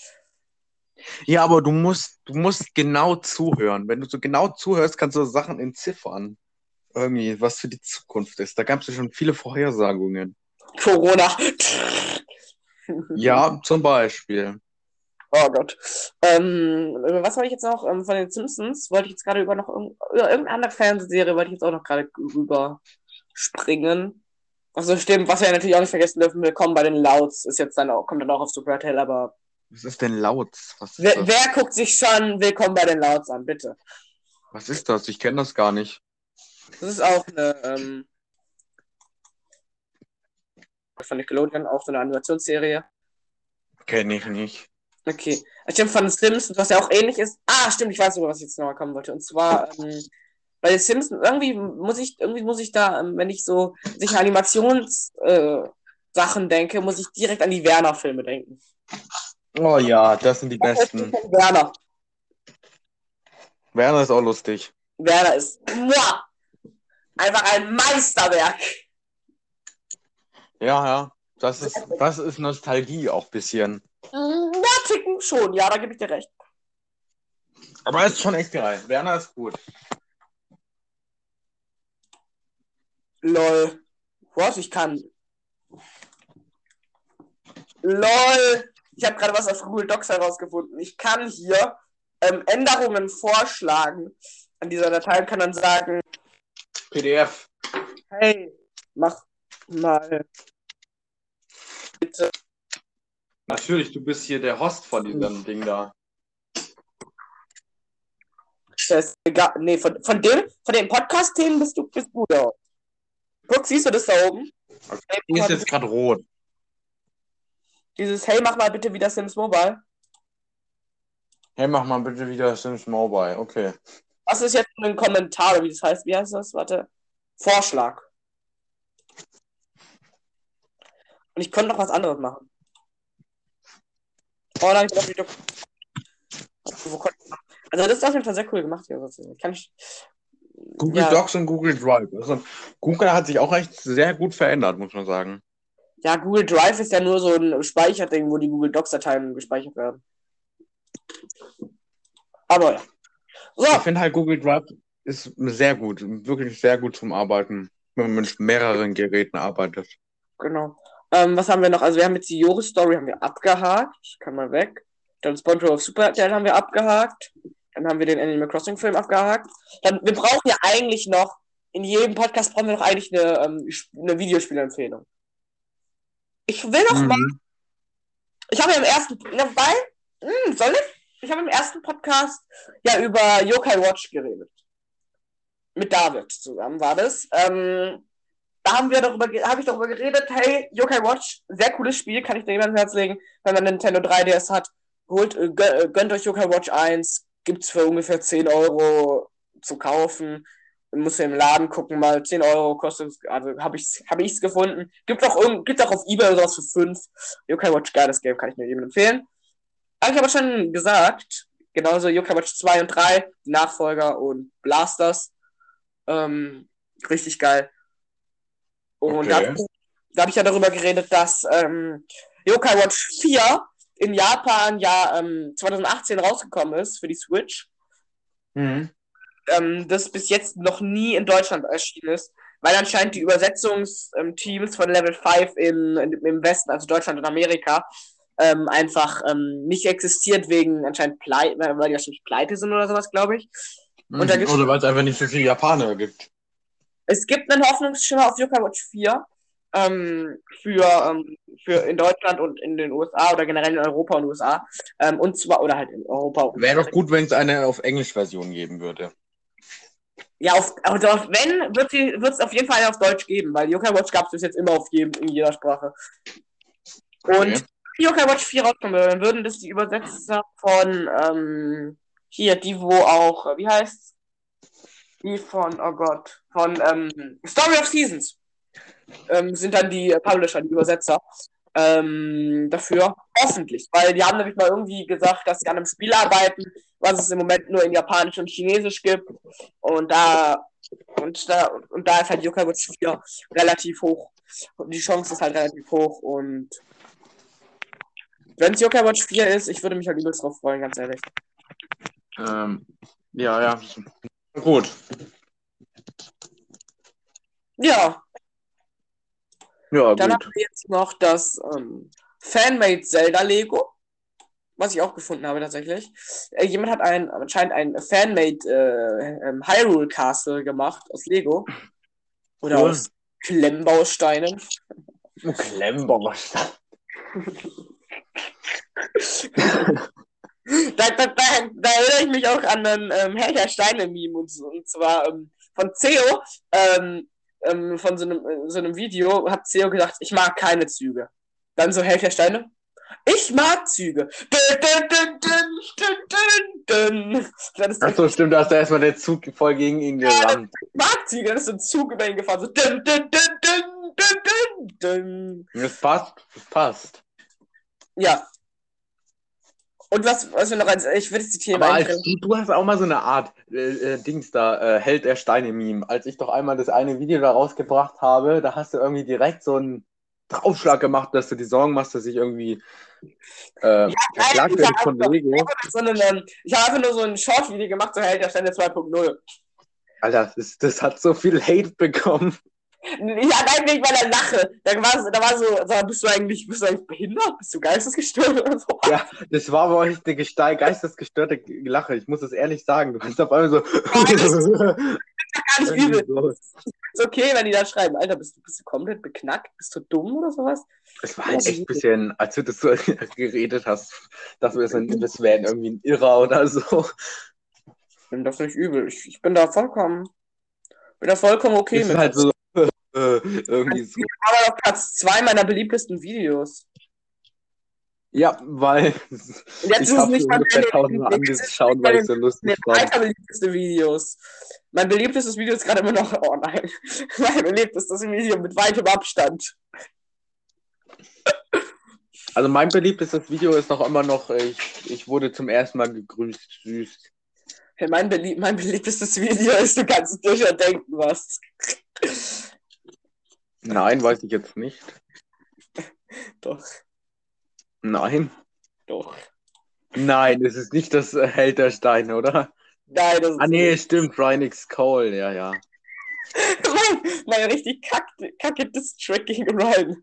Ja, aber du musst, du musst genau zuhören. Wenn du so genau zuhörst, kannst du Sachen entziffern. Irgendwie, was für die Zukunft ist. Da gab es ja schon viele Vorhersagungen. Corona. Ja, zum Beispiel. Oh Gott. Ähm, was wollte ich jetzt noch? Ähm, von den Simpsons wollte ich jetzt gerade über noch über irgendeine andere Fernsehserie wollte ich jetzt auch noch gerade rüber springen. Also stimmt, was wir natürlich auch nicht vergessen dürfen, Willkommen bei den Louds ist jetzt dann auch, kommt dann auch auf Super RTL, aber Was ist denn laut? Was ist wer, wer guckt sich schon Willkommen bei den Louds an, bitte? Was ist das? Ich kenne das gar nicht. Das ist auch eine, ähm, von Nickelodeon, auch so eine Animationsserie. Kenne ich nicht. Okay. Stimmt, von den Simpsons, was ja auch ähnlich ist. Ah, stimmt, ich weiß sogar, was ich jetzt nochmal kommen wollte. Und zwar, ähm, bei den Simpsons, irgendwie muss ich, irgendwie muss ich da, ähm, wenn ich so sich Animations, äh, denke, muss ich direkt an die Werner-Filme denken. Oh ja, das sind die besten. Werner. Werner ist auch lustig. Werner ist muah, einfach ein Meisterwerk. Ja, ja. Das ist, das ist Nostalgie auch ein bisschen. Ja, ticken schon, ja, da gebe ich dir recht. Aber er ist schon echt geil. Werner ist gut. Lol. Was? Ich kann. Lol. Ich habe gerade was auf Google Docs herausgefunden. Ich kann hier ähm, Änderungen vorschlagen an dieser Datei und kann dann sagen, PDF. hey, mach mal bitte. Natürlich, du bist hier der Host von diesem Ding da. Das, egal, nee, von, von dem, von den Podcast-Themen bist du, bist du da. Guck, siehst du das da oben? Mach ist jetzt gerade rot. Dieses Hey, mach mal bitte wieder Sims Mobile. Hey, mach mal bitte wieder Sims Mobile. Okay. Was ist jetzt ein Kommentar, oder wie das heißt? Wie heißt das? Warte. Vorschlag. Und ich konnte noch was anderes machen. Oh nein, ich konnte ich? Also das ist auf jeden Fall sehr cool gemacht hier. Kann ich. Google Ja. Docs und Google Drive. Also, Google hat sich auch echt sehr gut verändert, muss man sagen. Ja, Google Drive ist ja nur so ein Speicherding, wo die Google Docs-Dateien gespeichert werden. Aber ja. So, Ich finde halt, Google Drive ist sehr gut. Wirklich sehr gut zum Arbeiten, wenn man mit mehreren Geräten arbeitet. genau. Ähm, was haben wir noch? Also wir haben jetzt die Joris-Story haben wir abgehakt. Ich kann mal weg. Dann SpongeBob Super haben wir abgehakt. Dann haben wir den Animal Crossing Film abgehakt. Dann, wir brauchen ja eigentlich noch, in jedem Podcast brauchen wir noch eigentlich eine, ähm, eine Videospielempfehlung. Ich will noch Mhm. mal, ich habe ja im ersten, na, wobei, hm, soll ich? Ich habe im ersten Podcast ja über Yokai Watch geredet. Mit David zusammen war das. Ähm, da haben wir darüber, habe ich darüber geredet, hey, Yokai Watch, sehr cooles Spiel, kann ich dir jemandem ans Herz legen, wenn man Nintendo 3DS hat, holt, äh, äh, gönnt euch Yokai Watch 1, gibt's für ungefähr 10 Euro zu kaufen. Man muss ja im Laden gucken, mal 10 Euro kostet also habe ich hab ich's gefunden. Gibt auch, irgend- gibt auch auf Ebay oder sowas für 5. Yokai Watch, geiles Game, kann ich nur jedem empfehlen. Aber ich habe schon gesagt, genauso Yokai Watch 2 und 3, die Nachfolger und Blasters. Ähm, richtig geil. Und Okay. da, da habe ich ja darüber geredet, dass ähm, Yokai Watch 4 in Japan ja ähm, 2018 rausgekommen ist für die Switch. Mhm. Ähm, das bis jetzt noch nie in Deutschland erschienen ist, weil anscheinend die Übersetzungsteams von Level 5 in, in, im Westen, also Deutschland und Amerika, ähm, einfach ähm, nicht existiert wegen anscheinend Pleite, weil die wahrscheinlich pleite sind oder sowas, glaube ich. Gibt's- Oder weil es einfach nicht so viele Japaner gibt. Es gibt einen Hoffnungsschimmer auf Yokai Watch 4 ähm, für, ähm, für in Deutschland und in den USA oder generell in Europa und USA. Ähm, und zwar, oder halt in Europa. Wäre doch gut, wenn es eine auf Englisch-Version geben würde. Ja, auf, also auf, wenn, wird es auf jeden Fall auf Deutsch geben, weil Yokai Watch gab es bis jetzt immer auf jedem, in jeder Sprache. Und Okay. wenn Yokai Watch 4 rauskommen würde, dann würden das die Übersetzer von, ähm, hier, die, wo auch, wie heißt's? Die von, oh Gott, von ähm, Story of Seasons ähm, sind dann die Publisher, die Übersetzer ähm, dafür. Hoffentlich, weil die haben nämlich mal irgendwie gesagt, dass sie an einem Spiel arbeiten, was es im Moment nur in Japanisch und Chinesisch gibt. Und da und da und da ist halt Yokai Watch 4 relativ hoch. Und die Chance ist halt relativ hoch und wenn es Yokai Watch 4 ist, ich würde mich halt übelst drauf freuen, ganz ehrlich. Ähm, ja, ja. Gut. Ja, Ja, dann gut. haben wir jetzt noch das ähm, Fanmade Zelda Lego, was ich auch gefunden habe tatsächlich. Äh, jemand hat ein, anscheinend ein Fanmade äh, ähm, Hyrule Castle gemacht aus Lego. Oder Cool. aus Klemmbausteinen. Klemmbaustein. Da, da, da, da erinnere ich mich auch an einen ähm, Herr der Steine-Meme und, so, und zwar ähm, von Theo, ähm, ähm, von so einem, äh, so einem Video hat Theo gesagt, ich mag keine Züge. Dann so Herr der Steine, ich mag Züge. Achso, stimmt, da ist da erstmal der Zug voll gegen ihn gerannt. ich mag Züge, dann ist so ein Zug über ihn gefahren, so dün, dün, dün, dün, dün, dün, dün. Das passt, das passt. Ja. Und was, was wir noch als, ich würde jetzt die Themen als du, du hast auch mal so eine Art äh, äh, Dings da, äh, Held der Steine-Meme. Als ich doch einmal das eine Video da rausgebracht habe, da hast du irgendwie direkt so einen Draufschlag gemacht, dass du die Sorgen machst, dass ich irgendwie äh, verklagt ich werde von Lego. so einen, ähm, ich habe einfach nur so ein Short-Video gemacht, so Held der Steine 2.0. Alter, das, das hat so viel Hate bekommen. Ja, nein, bei der Lache. Da war, da war so, sag, bist du eigentlich, bist du eigentlich behindert? Bist du geistesgestört oder so? Ja, das war bei euch eine gestei geistesgestörte Lache. Ich muss es ehrlich sagen. Du kannst auf einmal so. Gar nicht übel. so. Ist okay, wenn die da schreiben, Alter, bist du, bist du komplett beknackt? Bist du dumm oder sowas? Es war halt echt ein bisschen, als du das so geredet hast, dass wir so ein- das wäre irgendwie ein Irrer oder so. Ich bin das nicht übel. Ich, ich bin da vollkommen, bin da vollkommen okay ist mit. halt so äh, irgendwie so. Aber auf Platz zwei meiner beliebtesten Videos. Ja, weil jetzt ich ist es habe nicht mal ungefähr tausendmal angeschaut, weil ich so lustig fand. weiter beliebteste Videos. Mein beliebtestes Video ist gerade immer noch, oh nein, mein beliebtestes Video mit weitem Abstand. Also mein beliebtestes Video ist noch immer noch, äh, ich, ich wurde zum ersten Mal gegrüßt, süß. Hey, mein, belieb mein beliebtestes Video ist, du kannst es dir schon denken, was. Nein, weiß ich jetzt nicht. Doch, Nein. doch. Nein, es ist nicht das äh, Held der Steine, oder? Nein, das ist Ah nee, stimmt, Brian X. Cole, ja, ja. mein, mein richtig kacke, kacke Diss-Track gegen Ryan.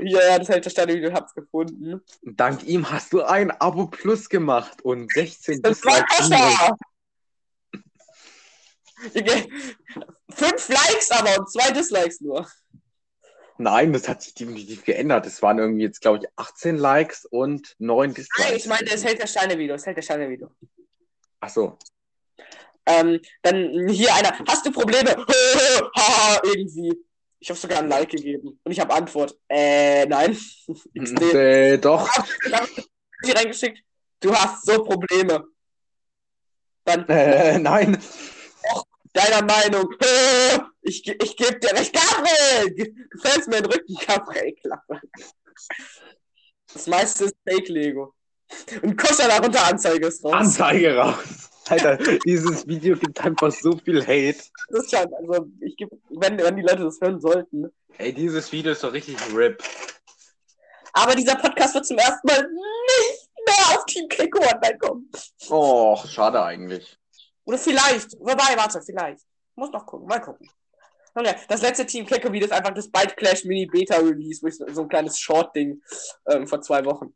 Ja, ja, das hält der Sterne-Video, hab's gefunden. Dank ihm hast du ein Abo Plus gemacht und 16 Das war Dislikes. besser! Fünf Likes aber und zwei Dislikes nur. Nein, das hat sich definitiv geändert. Es waren irgendwie jetzt, glaube ich, 18 Likes und 9 Nein, Dislikes. ich meinte, es hält der Steine-Video, es hält der Steine-Video. Ach so. Ähm, dann hier einer, hast du Probleme? Haha, irgendwie. Ich habe sogar ein Like gegeben. Und ich habe Antwort. Äh, nein. XD. Äh, doch. Ich habe hier reingeschickt. Du hast so Probleme. Dann Äh, nein. deiner Meinung. Ich, ge- ich gebe dir recht. Gabriel! Du fällst mir in den Rücken, Gabriel. Klappe. Das meiste ist Fake-Lego. Und Kuscher darunter Anzeige ist raus. Anzeige raus. Alter, dieses Video gibt einfach so viel Hate. Das ist schon, also ich gebe, wenn, wenn die Leute das hören sollten. Ey, dieses Video ist doch richtig RIP. Aber dieser Podcast wird zum ersten Mal nicht mehr auf Team Keko online kommen. Oh, schade eigentlich. Oder vielleicht. Wobei, warte, vielleicht. Muss noch gucken, mal gucken. Das letzte Team Video ist einfach das Byte Clash Mini Beta Release, wo ich so, ein kleines Short-Ding ähm, vor zwei Wochen.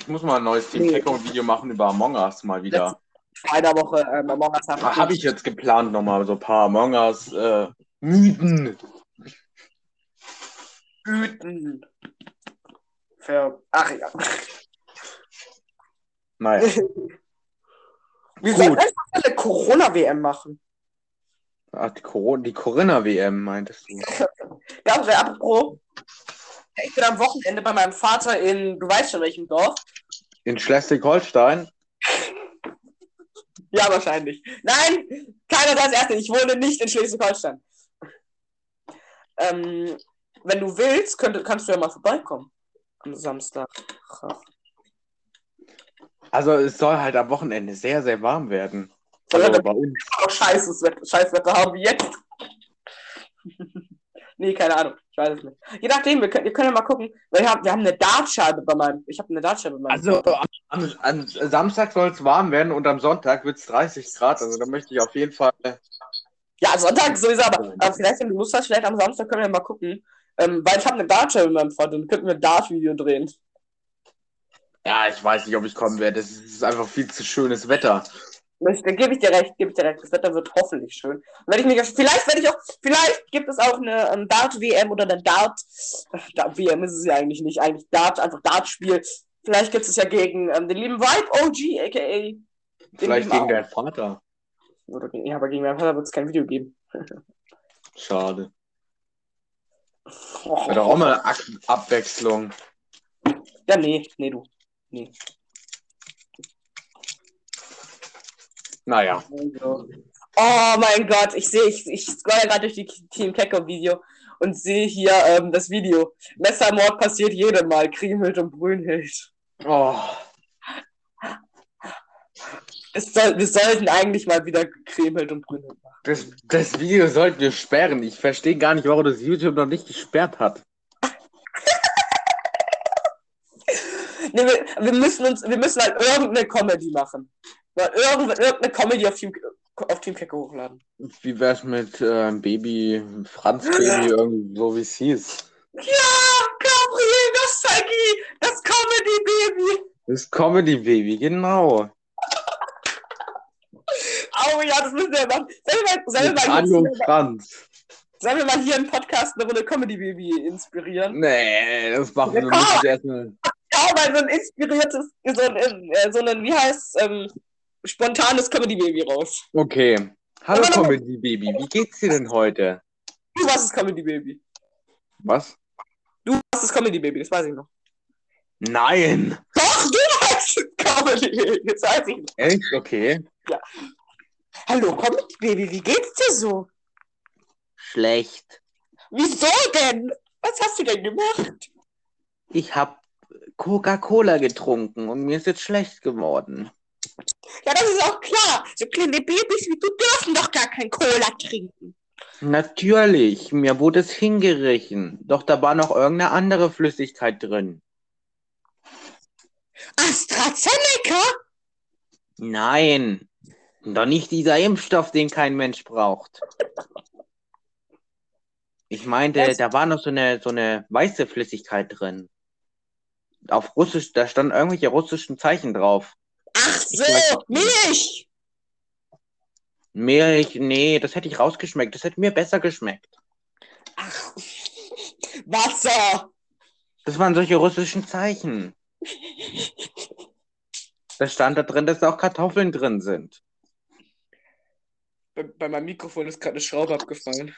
Ich muss mal ein neues Team Kecko Video machen über Among Us mal wieder. Einer Woche ähm, Among Us haben. Habe ich jetzt geplant, nochmal so ein paar Among Us äh, Mythen. Mythen. Für, ach ja. Naja. Wir Gut. sollten einfach eine Corona-WM machen. Ach, die, Cor die Corinna-WM, meintest du? Ja, also, apropos. Ich bin am Wochenende bei meinem Vater in, du weißt schon welchem Dorf. In Schleswig-Holstein? Ja, wahrscheinlich. Nein, keiner das erste. Ich wohne nicht in Schleswig-Holstein. Ähm, wenn du willst, könnte, kannst du ja mal vorbeikommen. Am Samstag. Also es soll halt am Wochenende sehr, sehr warm werden. Also bei uns. auch scheißes Wetter, haben wie jetzt. nee, keine Ahnung. Ich weiß es nicht. Je nachdem, wir können, wir können ja mal gucken. Weil wir haben, wir haben eine Dartscheibe bei meinem. Ich habe eine Dartscheibe bei meinem. Also am, am Samstag soll es warm werden und am Sonntag wird es 30 Grad. Also da möchte ich auf jeden Fall. Ja, Sonntag sowieso, aber, aber vielleicht, wenn du Lust hast, vielleicht am Samstag können wir mal gucken. Ähm, weil ich habe eine Dartscheibe mit meinem Vater, dann könnten wir ein Dart-Video drehen. Ja, ich weiß nicht, ob ich kommen werde. Es ist einfach viel zu schönes Wetter. Da gebe ich dir recht, gebe ich dir recht. Das Wetter wird hoffentlich schön. Wenn ich mich, vielleicht werde ich auch, vielleicht gibt es auch eine ähm, Dart-WM oder eine Dart, Ach, Dart WM ist es ja eigentlich nicht, eigentlich Dart, einfach Dart-Spiel. Vielleicht gibt es ja gegen ähm, den lieben Vibe OG, aka. Vielleicht gegen deinen Vater. Oder ja, aber gegen meinen Vater wird es kein Video geben. Schade. Wäre doch auch mal eine Abwechslung. Ja, nee, nee, du. Nee. Naja. Oh mein Gott, ich sehe, ich, ich scroll gerade durch die Team Kecko Video und sehe hier ähm, das Video. Messermord passiert jedem Mal, Kriemhild und Brünnhild. Oh, Es soll, wir sollten eigentlich mal wieder Kriemhild und Brünnhild machen. das, das Video sollten wir sperren. Ich verstehe gar nicht, warum das YouTube noch nicht gesperrt hat. Nee, wir, wir müssen uns, wir müssen halt irgendeine Comedy machen. Irgend- Irgendeine Comedy auf Team, auf Team Kecko hochladen. Wie wär's mit äh, Baby, Franz Baby, irgendwie so wie es hieß? Ja, Gabriel, das Sagi, das Comedy Baby. Das Comedy Baby, genau. Oh ja, das müssen wir machen. Sollen wir mal, sollen wir Franz. sollen wir mal hier im Podcast eine Runde Comedy Baby inspirieren? Nee, das machen wir nicht erstmal. Ja, mal so ein inspiriertes, so ein, äh, so ein wie heißt ähm, spontanes Comedy Baby raus. Okay. Hallo Aber noch- Comedy Baby, wie geht's dir denn heute? Du warst das Comedy Baby. Was? Du warst das Comedy Baby, das weiß ich noch. Nein! Doch, du warst das Comedy Baby, das weiß ich noch. Echt? Okay. Hallo, Comedy Baby, wie geht's dir so? Schlecht. Wieso denn? Was hast du denn gemacht? Ich hab Coca-Cola getrunken und mir ist jetzt schlecht geworden. Ja, das ist auch klar. So kleine Babys wie du dürfen doch gar kein Cola trinken. Natürlich, mir wurde es hingerichen. Doch da war noch irgendeine andere Flüssigkeit drin. AstraZeneca? Nein, doch nicht dieser Impfstoff, den kein Mensch braucht. Ich meinte, Was? da war noch so eine, so eine weiße Flüssigkeit drin. Auf Russisch, da standen irgendwelche russischen Zeichen drauf. Ach so. Milch! Milch, nee, das hätte ich rausgeschmeckt. Das hätte mir besser geschmeckt. Ach, Wasser! Das waren solche russischen Zeichen. Da stand da drin, dass da auch Kartoffeln drin sind. Bei, bei meinem Mikrofon ist gerade eine Schraube abgefallen.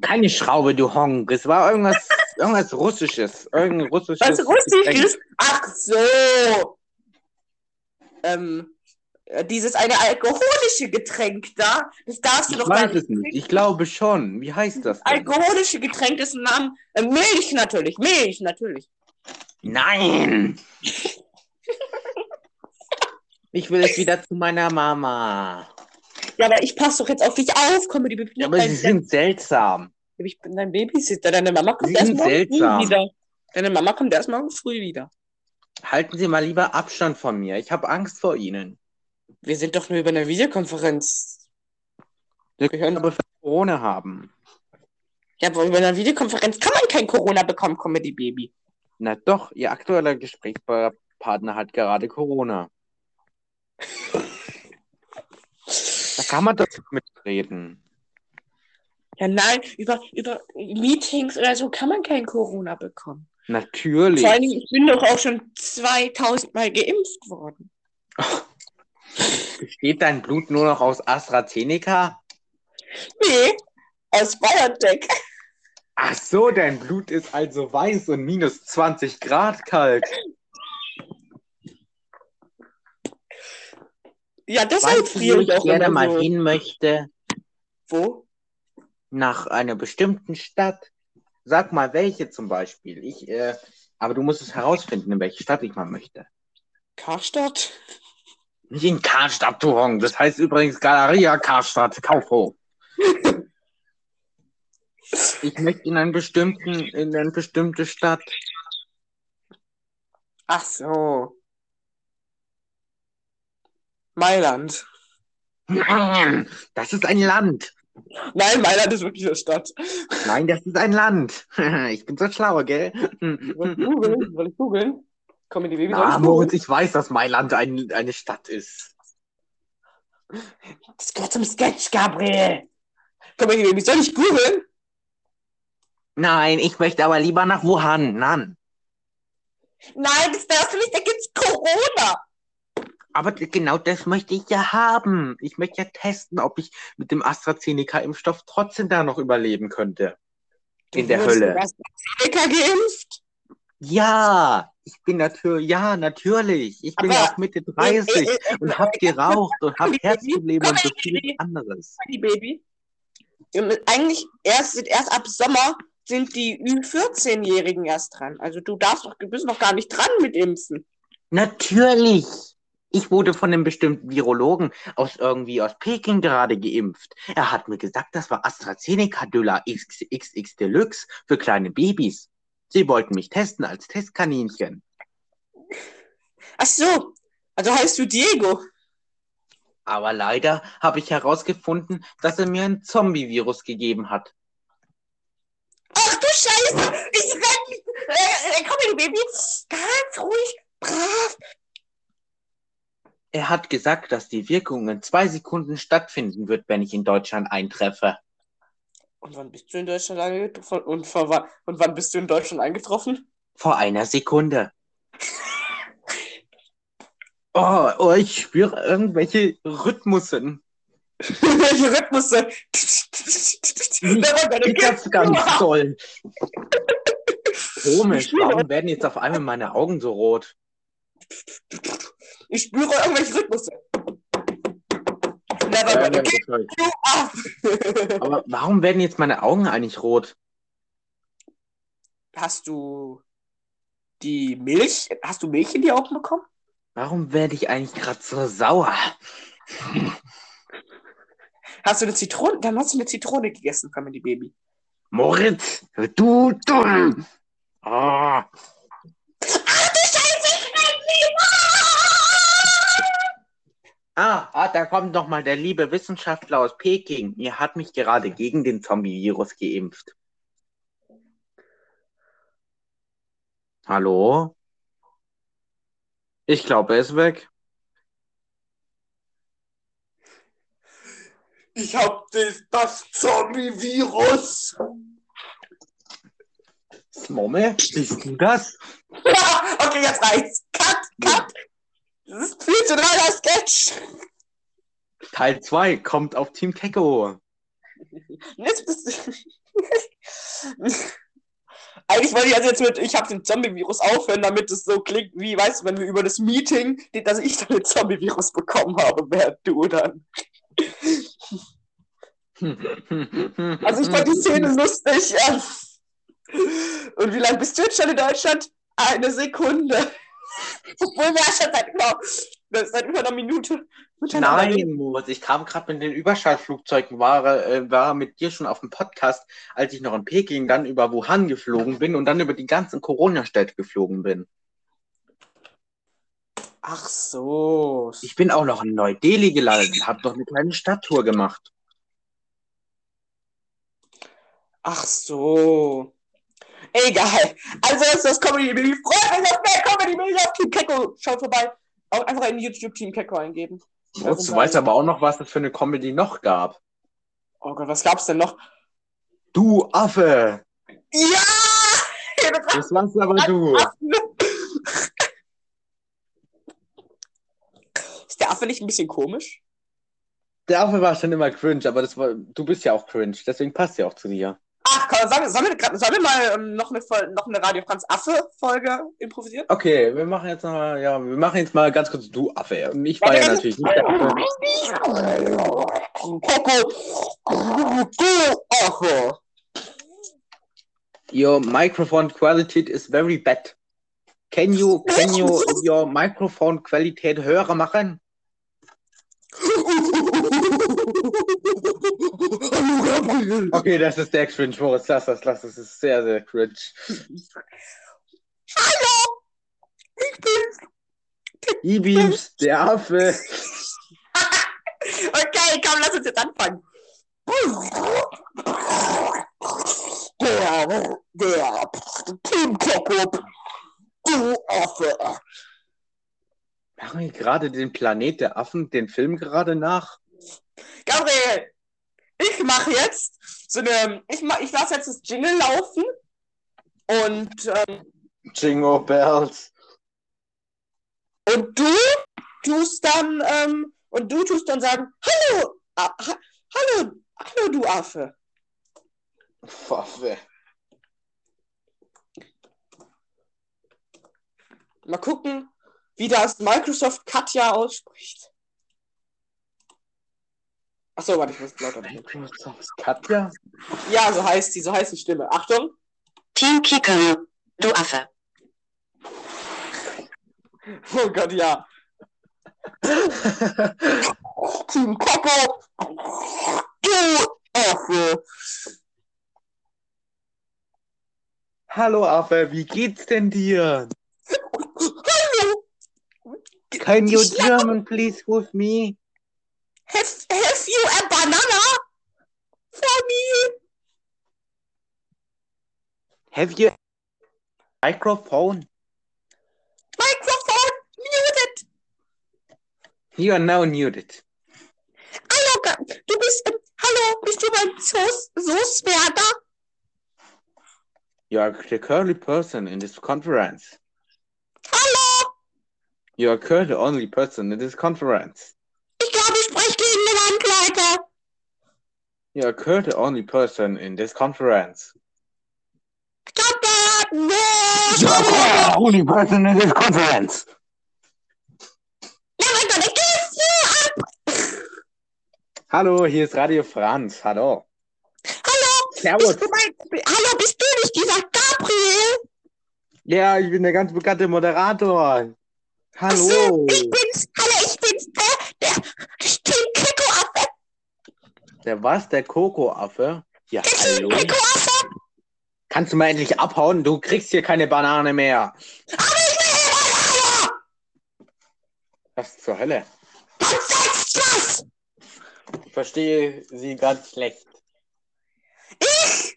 Keine Schraube, du Honk. Es war irgendwas, irgendwas Russisches. Irgendein russisches. Was russisch Getränk. ist? Ach so! Ähm, äh, dieses eine alkoholische Getränk da, das darfst du Ich doch weiß es nicht. Ich glaube schon. Wie heißt das denn? Alkoholische Getränk ist ein Name. Äh, Milch natürlich, Milch natürlich. Nein! Ich will es wieder zu meiner Mama. Ja, aber ich passe doch jetzt auf dich auf. Die Baby. Ja, aber sie sind seltsam. Ich bin dein Babysitter. Deine Mama kommt Sie erst morgen seltsam. früh wieder. Deine Mama kommt erst morgen früh wieder. Halten Sie mal lieber Abstand von mir. Ich habe Angst vor Ihnen. Wir sind doch nur über eine Videokonferenz. Wir können aber Corona haben. Ja, aber über eine Videokonferenz kann man kein Corona bekommen, Comedy Baby. Na doch, Ihr aktueller Gesprächspartner hat gerade Corona. Da kann man doch mitreden. Ja, nein, über, über Meetings oder so kann man kein Corona bekommen. Natürlich. Vor Dingen, ich bin doch auch schon 2000 Mal geimpft worden. Besteht dein Blut nur noch aus AstraZeneca? Nee, aus BioNTech. Ach so, dein Blut ist also weiß und minus 20 Grad kalt. Ja, deshalb friere ich auch gerne immer mal so. hin möchte? Wo? Nach einer bestimmten Stadt. Sag mal, welche zum Beispiel. Ich, äh, aber du musst es herausfinden, in welche Stadt ich mal möchte. Karstadt? Nicht in Karstadt, du Hong. Das heißt übrigens Galeria Karstadt, Kaufhof. Ich möchte in einen bestimmten, in eine bestimmte Stadt. Ach so. Mailand. Nein, das ist ein Land. Nein, Mailand ist wirklich eine Stadt. Nein, das ist ein Land. Ich bin so schlau, gell? Soll ich googeln? Soll ich googeln? Comedy Baby, soll Ah, ich Moritz, ich weiß, dass Mailand ein, eine Stadt ist. Das gehört zum Sketch, Gabriel. Comedy Baby, soll ich googeln? Nein, ich möchte aber lieber nach Wuhan. Nan. Nein, das darfst du nicht, da gibt's Corona. Aber genau das möchte ich ja haben. Ich möchte ja testen, ob ich mit dem AstraZeneca-Impfstoff trotzdem da noch überleben könnte. In der Hölle. AstraZeneca geimpft? Ja, ich bin natürlich, ja, natürlich. Ich bin auch Mitte 30 Äh, äh, äh, und hab geraucht und hab Baby, Herzprobleme und so vieles anderes. die Baby. Eigentlich erst, erst ab Sommer sind die Ü14-Jährigen erst dran. Also du darfst doch, du bist noch gar nicht dran mit Impfen. Natürlich. Ich wurde von einem bestimmten Virologen aus irgendwie aus Peking gerade geimpft. Er hat mir gesagt, das war AstraZeneca Döller XXX Deluxe für kleine Babys. Sie wollten mich testen als Testkaninchen. Ach so, also heißt du Diego. Aber leider habe ich herausgefunden, dass er mir ein Zombie-Virus gegeben hat. Ach du Scheiße, ich renn, äh, äh, komm hier, Baby, ganz ruhig, brav. Er hat gesagt, dass die Wirkung in zwei Sekunden stattfinden wird, wenn ich in Deutschland eintreffe. Und wann bist du in Deutschland eingetroffen? Und, vor, und wann bist du in Deutschland eingetroffen? Vor einer Sekunde. Oh, oh ich spüre irgendwelche Rhythmusen. Welche Rhythmusse? Ich hab's ganz toll. Komisch, warum werden jetzt auf einmal meine Augen so rot? Ich spüre irgendwelche Rhythmusse. Never gonna sorry. you off. Aber warum werden jetzt meine Augen eigentlich rot? Hast du die Milch? Hast du Milch in die Augen bekommen? Warum werde ich eigentlich gerade so sauer? Hast du eine Zitrone? Dann hast du eine Zitrone gegessen, Comedy Baby. Moritz, du dumm! Ah, Ah, ah, da kommt noch mal der liebe Wissenschaftler aus Peking. Er hat mich gerade gegen den Zombie-Virus geimpft. Hallo? Ich glaube, er ist weg. Ich hab das, das Zombie-Virus. Smomme, bist du das? okay, jetzt reicht's. Cut, cut. Das ist viel zu langer Sketch. Teil 2 kommt auf Team Keko. Eigentlich wollte ich also jetzt mit, ich habe den Zombie-Virus aufhören, damit es so klingt, wie, weißt du, wenn wir über das Meeting, dass ich dann den Zombie-Virus bekommen habe, wer du dann. Also ich fand die Szene lustig. Ja. Und wie lange bist du jetzt schon in Deutschland? Eine Sekunde. Obwohl wir schon seit über, seit über einer Minute. Nein, Moritz, ich kam gerade mit den Überschallflugzeugen, war, äh, war mit dir schon auf dem Podcast, als ich noch in Peking dann über Wuhan geflogen bin und dann über die ganzen Corona-Städte geflogen bin. Ach so. Ich bin auch noch in Neu-Delhi gelandet und habe noch eine kleine Stadttour gemacht. Ach so. Egal. Also ist das Comedy Mini. Freut mich auf mehr Comedy Mini auf Team Kecko. Schaut vorbei. Auch einfach in YouTube Team Kecko eingeben. Moritz, du weißt aber auch noch, was es für eine Comedy noch gab. Oh Gott, was gab's denn noch? Du Affe! Ja! Das warst aber du. Ist der Affe nicht ein bisschen komisch? Der Affe war schon immer cringe, aber das war, du bist ja auch cringe, deswegen passt ja auch zu dir. Komm, sollen wir, sollen wir, sollen wir mal ähm, noch, eine, noch eine Radio Franz Affe-Folge improvisieren? Okay, wir machen jetzt mal, ja, wir machen jetzt mal ganz kurz du Affe. Ich war ja, ja natürlich nicht der Affe. Du Affe. Your microphone quality is very bad. Can you, can you your microphone Qualität höher machen? Okay, das ist der cringe, Moritz. Lass das, lass das. Das ist sehr, sehr cringe. Hallo! Ich bin's! E-Beams, der Affe. okay, komm, lass uns jetzt anfangen. Der, der Team Ketchup. Du Affe. Machen wir gerade den Planet der Affen, den Film gerade nach? Gabriel, ich mache jetzt so eine, ich, mach, ich lasse jetzt das Jingle laufen und ähm, Jingle Bells. Und du tust dann, ähm, und du tust dann sagen, hallo, ha, hallo, hallo du Affe. Affe. Mal gucken, wie das Microsoft Katja ausspricht. Achso, warte, ich muss lauter Microsoft Katja? Ja, so heißt sie, so heißt die Stimme. Achtung. Team Kiko, du Affe. Oh Gott, ja. Team Kiko, du Affe. Hallo Affe, wie geht's denn dir? Hallo. Can you German please with me? Have, have you a banana for me? Have you microphone? Microphone muted. You are now muted. Hallo, Ga- du bist, ähm, hallo, bist du mein Soos, Soßwerder? You are the curly person in this conference. Hallo, You are currently the only person in this conference. You are the only person in this conference. Stop that! No! You are the only person in this conference. Never gonna give you up! Hallo, hier ist Radio Franz. Hallo. Hallo, Servus. bist du mein, hallo, bist du nicht dieser Gabriel? Ja, ich bin der ganz bekannte Moderator. Hallo. ich bin's, Der was? Der Kokoaffe? Ja, Team hallo. Kannst du mal endlich abhauen? Du kriegst hier keine Banane mehr. Aber ich will Banane! Was zur Hölle? Was? Ich verstehe Sie ganz schlecht. Ich,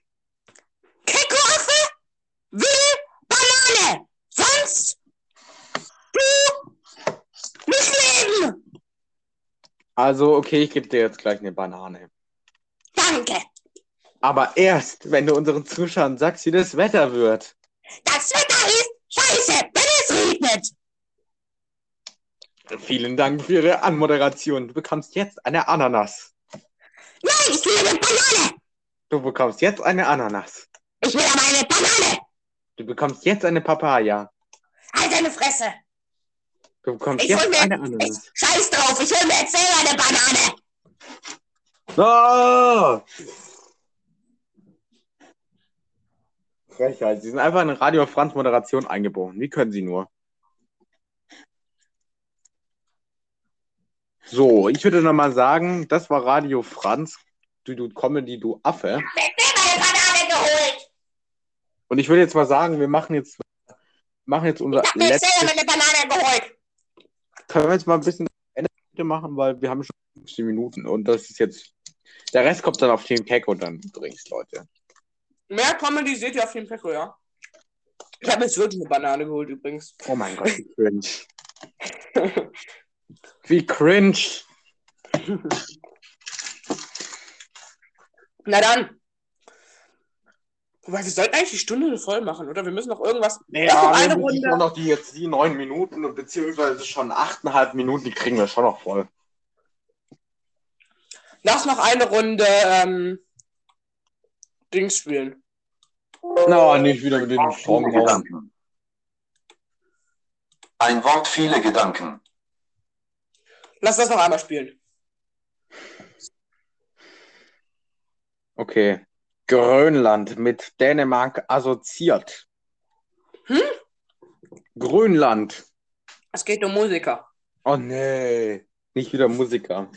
Keckoaffe, will Banane. Sonst du nicht leben. Also, okay, ich gebe dir jetzt gleich eine Banane. Danke. Aber erst, wenn du unseren Zuschauern sagst, wie das Wetter wird. Das Wetter ist scheiße, wenn es regnet. Vielen Dank für Ihre Anmoderation. Du bekommst jetzt eine Ananas. Nein, ich will eine Banane. Du bekommst jetzt eine Ananas. Ich will aber eine Banane. Du bekommst jetzt eine Papaya. Halt deine Fresse. Du bekommst Ich jetzt mir, eine ich, Ananas. scheiß drauf, ich hol mir jetzt selber eine Banane. Oh! Frechheit. Sie sind einfach in eine Radio Franz Moderation eingebunden. Wie können Sie nur? So, ich würde noch mal sagen, das war Radio Franz, du, du Comedy, du Affe. Und ich würde jetzt mal sagen, wir machen jetzt, machen jetzt unser letztes, selber eine Banane geholt. können wir jetzt mal ein bisschen Ende machen, weil wir haben schon 15 Minuten und das ist jetzt, der Rest kommt dann auf Team und dann übrigens, Leute. Mehr Comedy seht ihr auf dem Pecco, ja? Ich habe jetzt wirklich eine Banane geholt übrigens. Oh mein Gott, wie cringe. Wie cringe. Na dann. Wobei, wir sollten eigentlich die Stunde voll machen, oder? Wir müssen noch irgendwas. Noch eine Runde. noch die jetzt die neun Minuten, beziehungsweise schon achteinhalb Minuten, die kriegen wir schon noch voll. Lass noch eine Runde ähm, Dings spielen. Na, nicht wieder mit dem Song. Ein Wort, viele Gedanken. Lass das noch einmal spielen. Okay. Grönland mit Dänemark assoziiert. Hm? Grönland. Es geht um Musiker. Oh nee. Nicht wieder Musiker.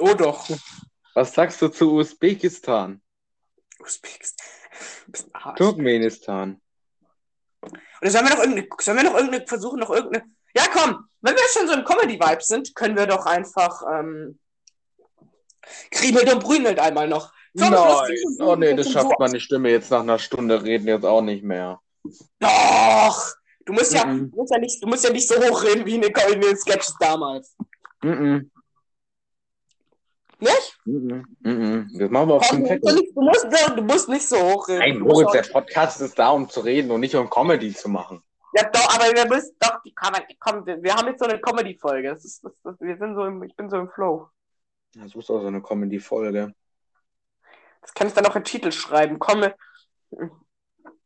Oh doch. Was sagst du zu Usbekistan? Usbekistan. Turkmenistan. Oder sollen wir noch irgendeine, sollen wir noch irgendeine, versuchen noch irgendeine. Ja, komm, wenn wir schon so im Comedy-Vibe sind, können wir doch einfach ähm, Kriemelt und Brünelt einmal noch. Zum Schluss diesen Oh nee, das schafft so- meine Stimme jetzt nach einer Stunde reden jetzt auch nicht mehr. Doch! Du musst, ja, Mhm. du, musst ja nicht, du musst ja nicht so hochreden wie in den, in den Sketches damals. Mhm. Nicht? Mhm. Mhm. Das machen wir auf dem Fett. du, musst, du musst nicht so hochreden. Musst Moritz, der Podcast ist da, um zu reden und nicht um Comedy zu machen. Ja, doch, aber wir müssen doch die Comedy. Komm, wir, wir haben jetzt so eine Comedy-Folge. Wir sind so im, ich bin so im Flow. Das ist auch so eine Comedy-Folge. Das kann ich dann auch in Titel schreiben. Komme,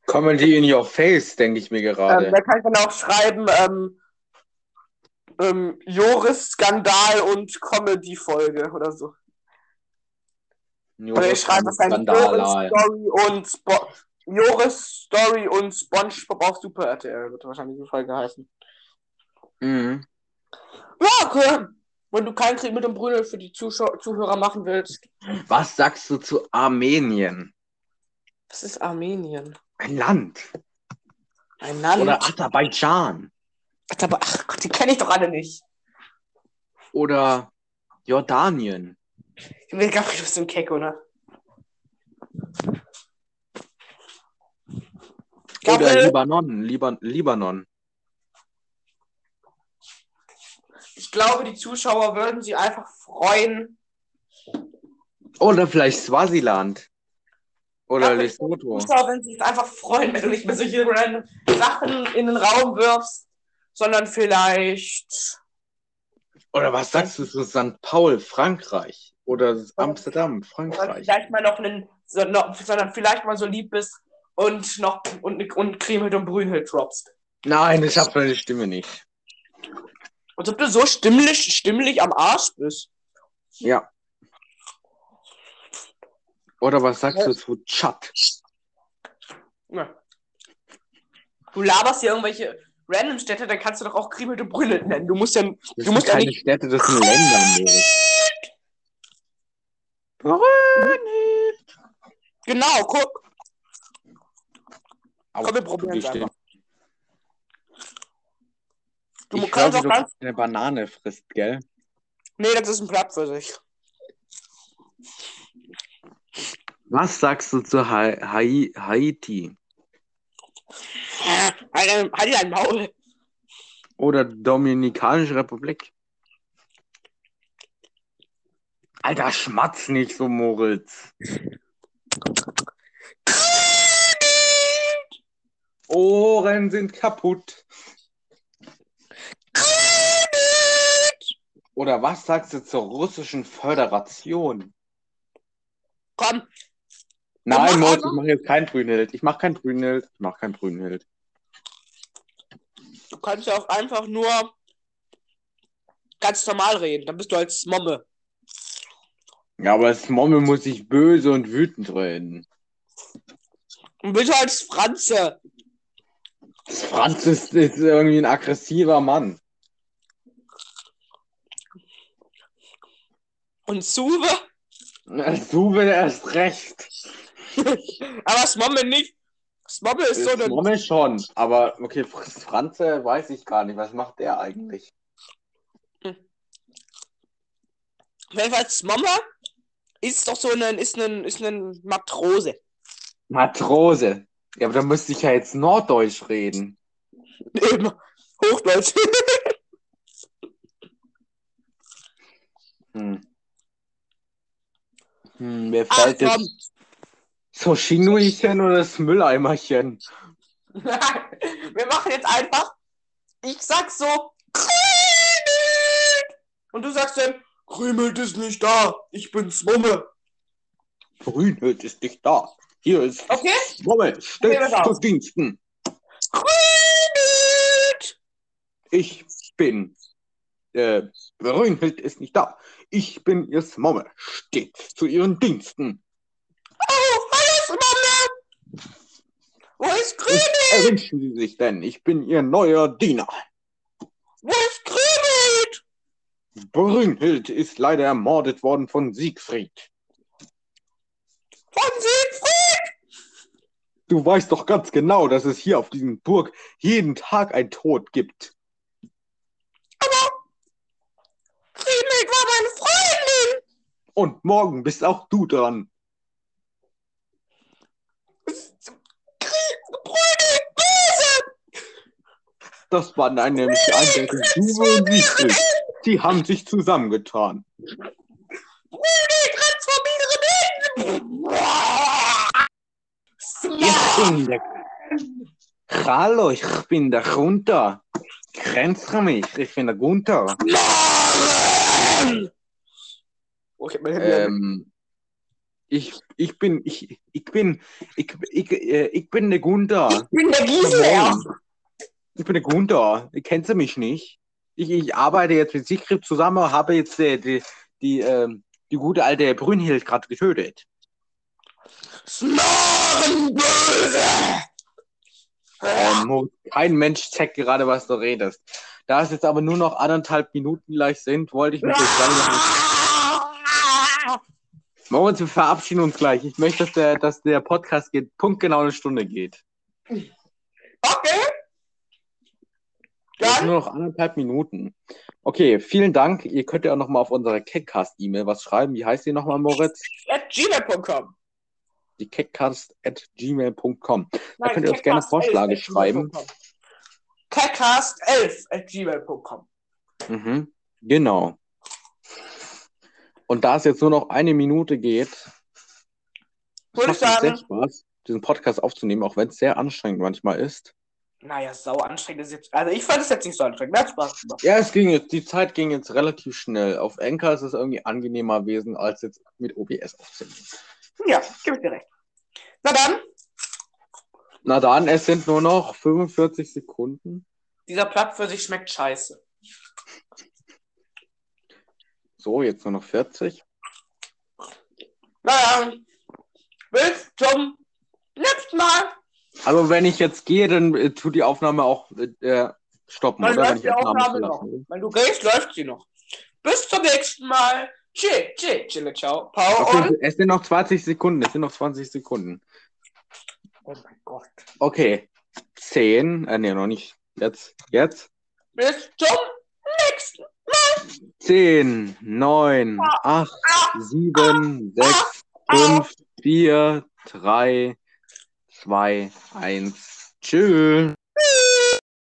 Comedy in your face, denke ich mir gerade. ähm, da kann ich dann auch schreiben, ähm, ähm, Joris Skandal und Comedy-Folge oder so. Oder ich schreibe wahrscheinlich Joris Skandal. Story und Spo Joris Story und SpongeBob auf Super RTL wird wahrscheinlich die Folge heißen. Mhm. Ja, okay. Wenn du keinen Krieg mit dem Brüder für die Zuschau Zuhörer machen willst. Was sagst du zu Armenien? Was ist Armenien? Ein Land. Ein Land. Oder Aserbaidschan. Aber, ach Gott, die kenne ich doch alle nicht. Oder Jordanien. Ich will gar nicht, Kecko, ne? Ich Oder glaube, Libanon. Liban Libanon. ich glaube, die Zuschauer würden sich einfach freuen. Oder vielleicht Swasiland. Oder Lesotho. Die Zuschauer würden sich einfach freuen, wenn du nicht mehr solche random Sachen in den Raum wirfst, sondern vielleicht. Oder was sagst du zu St. Paul, Frankreich? Oder Amsterdam, sondern Frankreich? vielleicht mal noch einen, sondern vielleicht mal so lieb bist und noch und, und Cremhild und Brünhild droppst. Nein, ich habe meine Stimme nicht. Als ob du so stimmlich, stimmlich am Arsch bist. Ja. Oder was sagst du zu? Ja. Du laberst hier irgendwelche random Städte, dann kannst du doch auch Cremhild und Brünhild nennen. Du musst ja. Das Du sind musst ja keine nicht. Städte, das sind Länder, Moritz. Brünhild. Genau, guck. Au, Komm, wir probieren es einfach. Du ich kannst glaube, auch du ganz. eine Banane frisst, gell? Nee, das ist ein Plattpfirsich. Was sagst du zu ha Hai Haiti Halt halt dein Maul. oder Dominikanische Republik? Alter, schmatz nicht so, Moritz. Ohren sind kaputt. Oder was sagst du zur russischen Föderation? Komm, Nein, Moritz, ich mache jetzt kein Brünnhild. Ich mache kein Brünnhild. Ich mache kein Brünnhild. du kannst ja auch einfach nur ganz normal reden. Dann bist du als Momme. Ja, aber als Momme muss ich böse und wütend reden. Und bitte als Franze. Franz ist, ist irgendwie ein aggressiver Mann. Und Suve. Will erst recht. Aber Smomme nicht. Smomme ist so eine. Momme schon, aber okay, Fr- Franze weiß ich gar nicht. Was macht der eigentlich? Jedenfalls Smomme ist doch so ein, ist ein, ist ein Matrose. Matrose. Ja, aber da müsste ich ja jetzt Norddeutsch reden. Eben. Hochdeutsch. Hm. Hm, mir Ach, fällt komm. jetzt so Chinuichen oder das Mülleimerchen. Wir machen jetzt einfach. Ich sag so. Krümelt. Und du sagst dann. Krümelt ist nicht da. Ich bin Smomme. Brünnhild ist nicht da. Hier ist Okay? Okay, steht zu Diensten. Krümelt. Ich bin. Äh, Brünnhild ist nicht da. Ich bin ihr Momme, steht zu ihren Diensten. Oh, hallo Smomme. Wo ist Krümelt? erwünschen Sie sich denn? Ich bin ihr neuer Diener. Wo ist Krümelt? Brünnhild ist leider ermordet worden von Siegfried. Von Siegfried. Du weißt doch ganz genau, dass es hier auf diesem Burg jeden Tag ein Tod gibt. Krümelt war meine Freundin. Und morgen bist auch du dran. Das waren dann nämlich eindeutig Uwe und Siegfried. Die haben sich zusammengetan. Brüder transformieren Ich bin der. Hallo, ich bin der Gunther. Kennst du mich? Ich bin der Gunther. Oh, ich Ähm, ich, ich bin, ich, ich bin, ich, ich, äh, ich bin der Gunther. Ich bin der Gisela. Ich bin der Gunther. Kennst du mich nicht? Ich, ich arbeite jetzt mit Sigrid zusammen, habe jetzt äh, die, die, ähm, die gute alte Brünnhild gerade getötet. Smarrenböse. Ähm, kein Mensch checkt gerade, was du redest. Da es jetzt aber nur noch anderthalb Minuten gleich sind, wollte ich mich jetzt langsam... Moritz, wir verabschieden uns gleich. Ich möchte, dass der, dass der Podcast geht, punktgenau eine Stunde geht. Okay. Dann nur noch anderthalb Minuten. Okay, vielen Dank. Ihr könnt ja auch nochmal auf unsere Keckcast-E-Mail was schreiben. Wie heißt die nochmal, Moritz? at gmail.com. Die keckcast.gmail.com. Da könnt ihr uns gerne Vorschläge schreiben. Catcast11 at gmail.com. Mhm, genau. Und da es jetzt nur noch eine Minute geht, Würde macht ich sagen- sehr Spaß, diesen Podcast aufzunehmen, auch wenn es sehr anstrengend manchmal ist. Naja, sau anstrengend ist jetzt. Also ich fand es jetzt nicht so anstrengend. Mir hat Spaß gemacht. Ja, es ging jetzt, die Zeit ging jetzt relativ schnell. Auf Enker ist es irgendwie angenehmer gewesen, als jetzt mit OBS aufzunehmen. Ja, gebe ich dir recht. Na dann, Na dann, es sind nur noch 45 Sekunden. dieser Platt für sich schmeckt scheiße. So, jetzt nur noch 40. Naja, bis zum nächsten Mal. Aber wenn ich jetzt gehe, dann äh, tut die Aufnahme auch äh, stoppen, Dann läuft die Aufnahme noch. will. Wenn du gehst, läuft sie noch. Bis zum nächsten Mal. Chill, chill, chill, ciao. Pau Okay, es sind noch 20 Sekunden. Es sind noch 20 Sekunden. Oh mein Gott. Okay. 10. Äh, nee, noch nicht. Jetzt. Jetzt. Bis zum nächsten. 10, 9, 8, 7, 6, 5, 4, 3, 2, 1. Tschüss.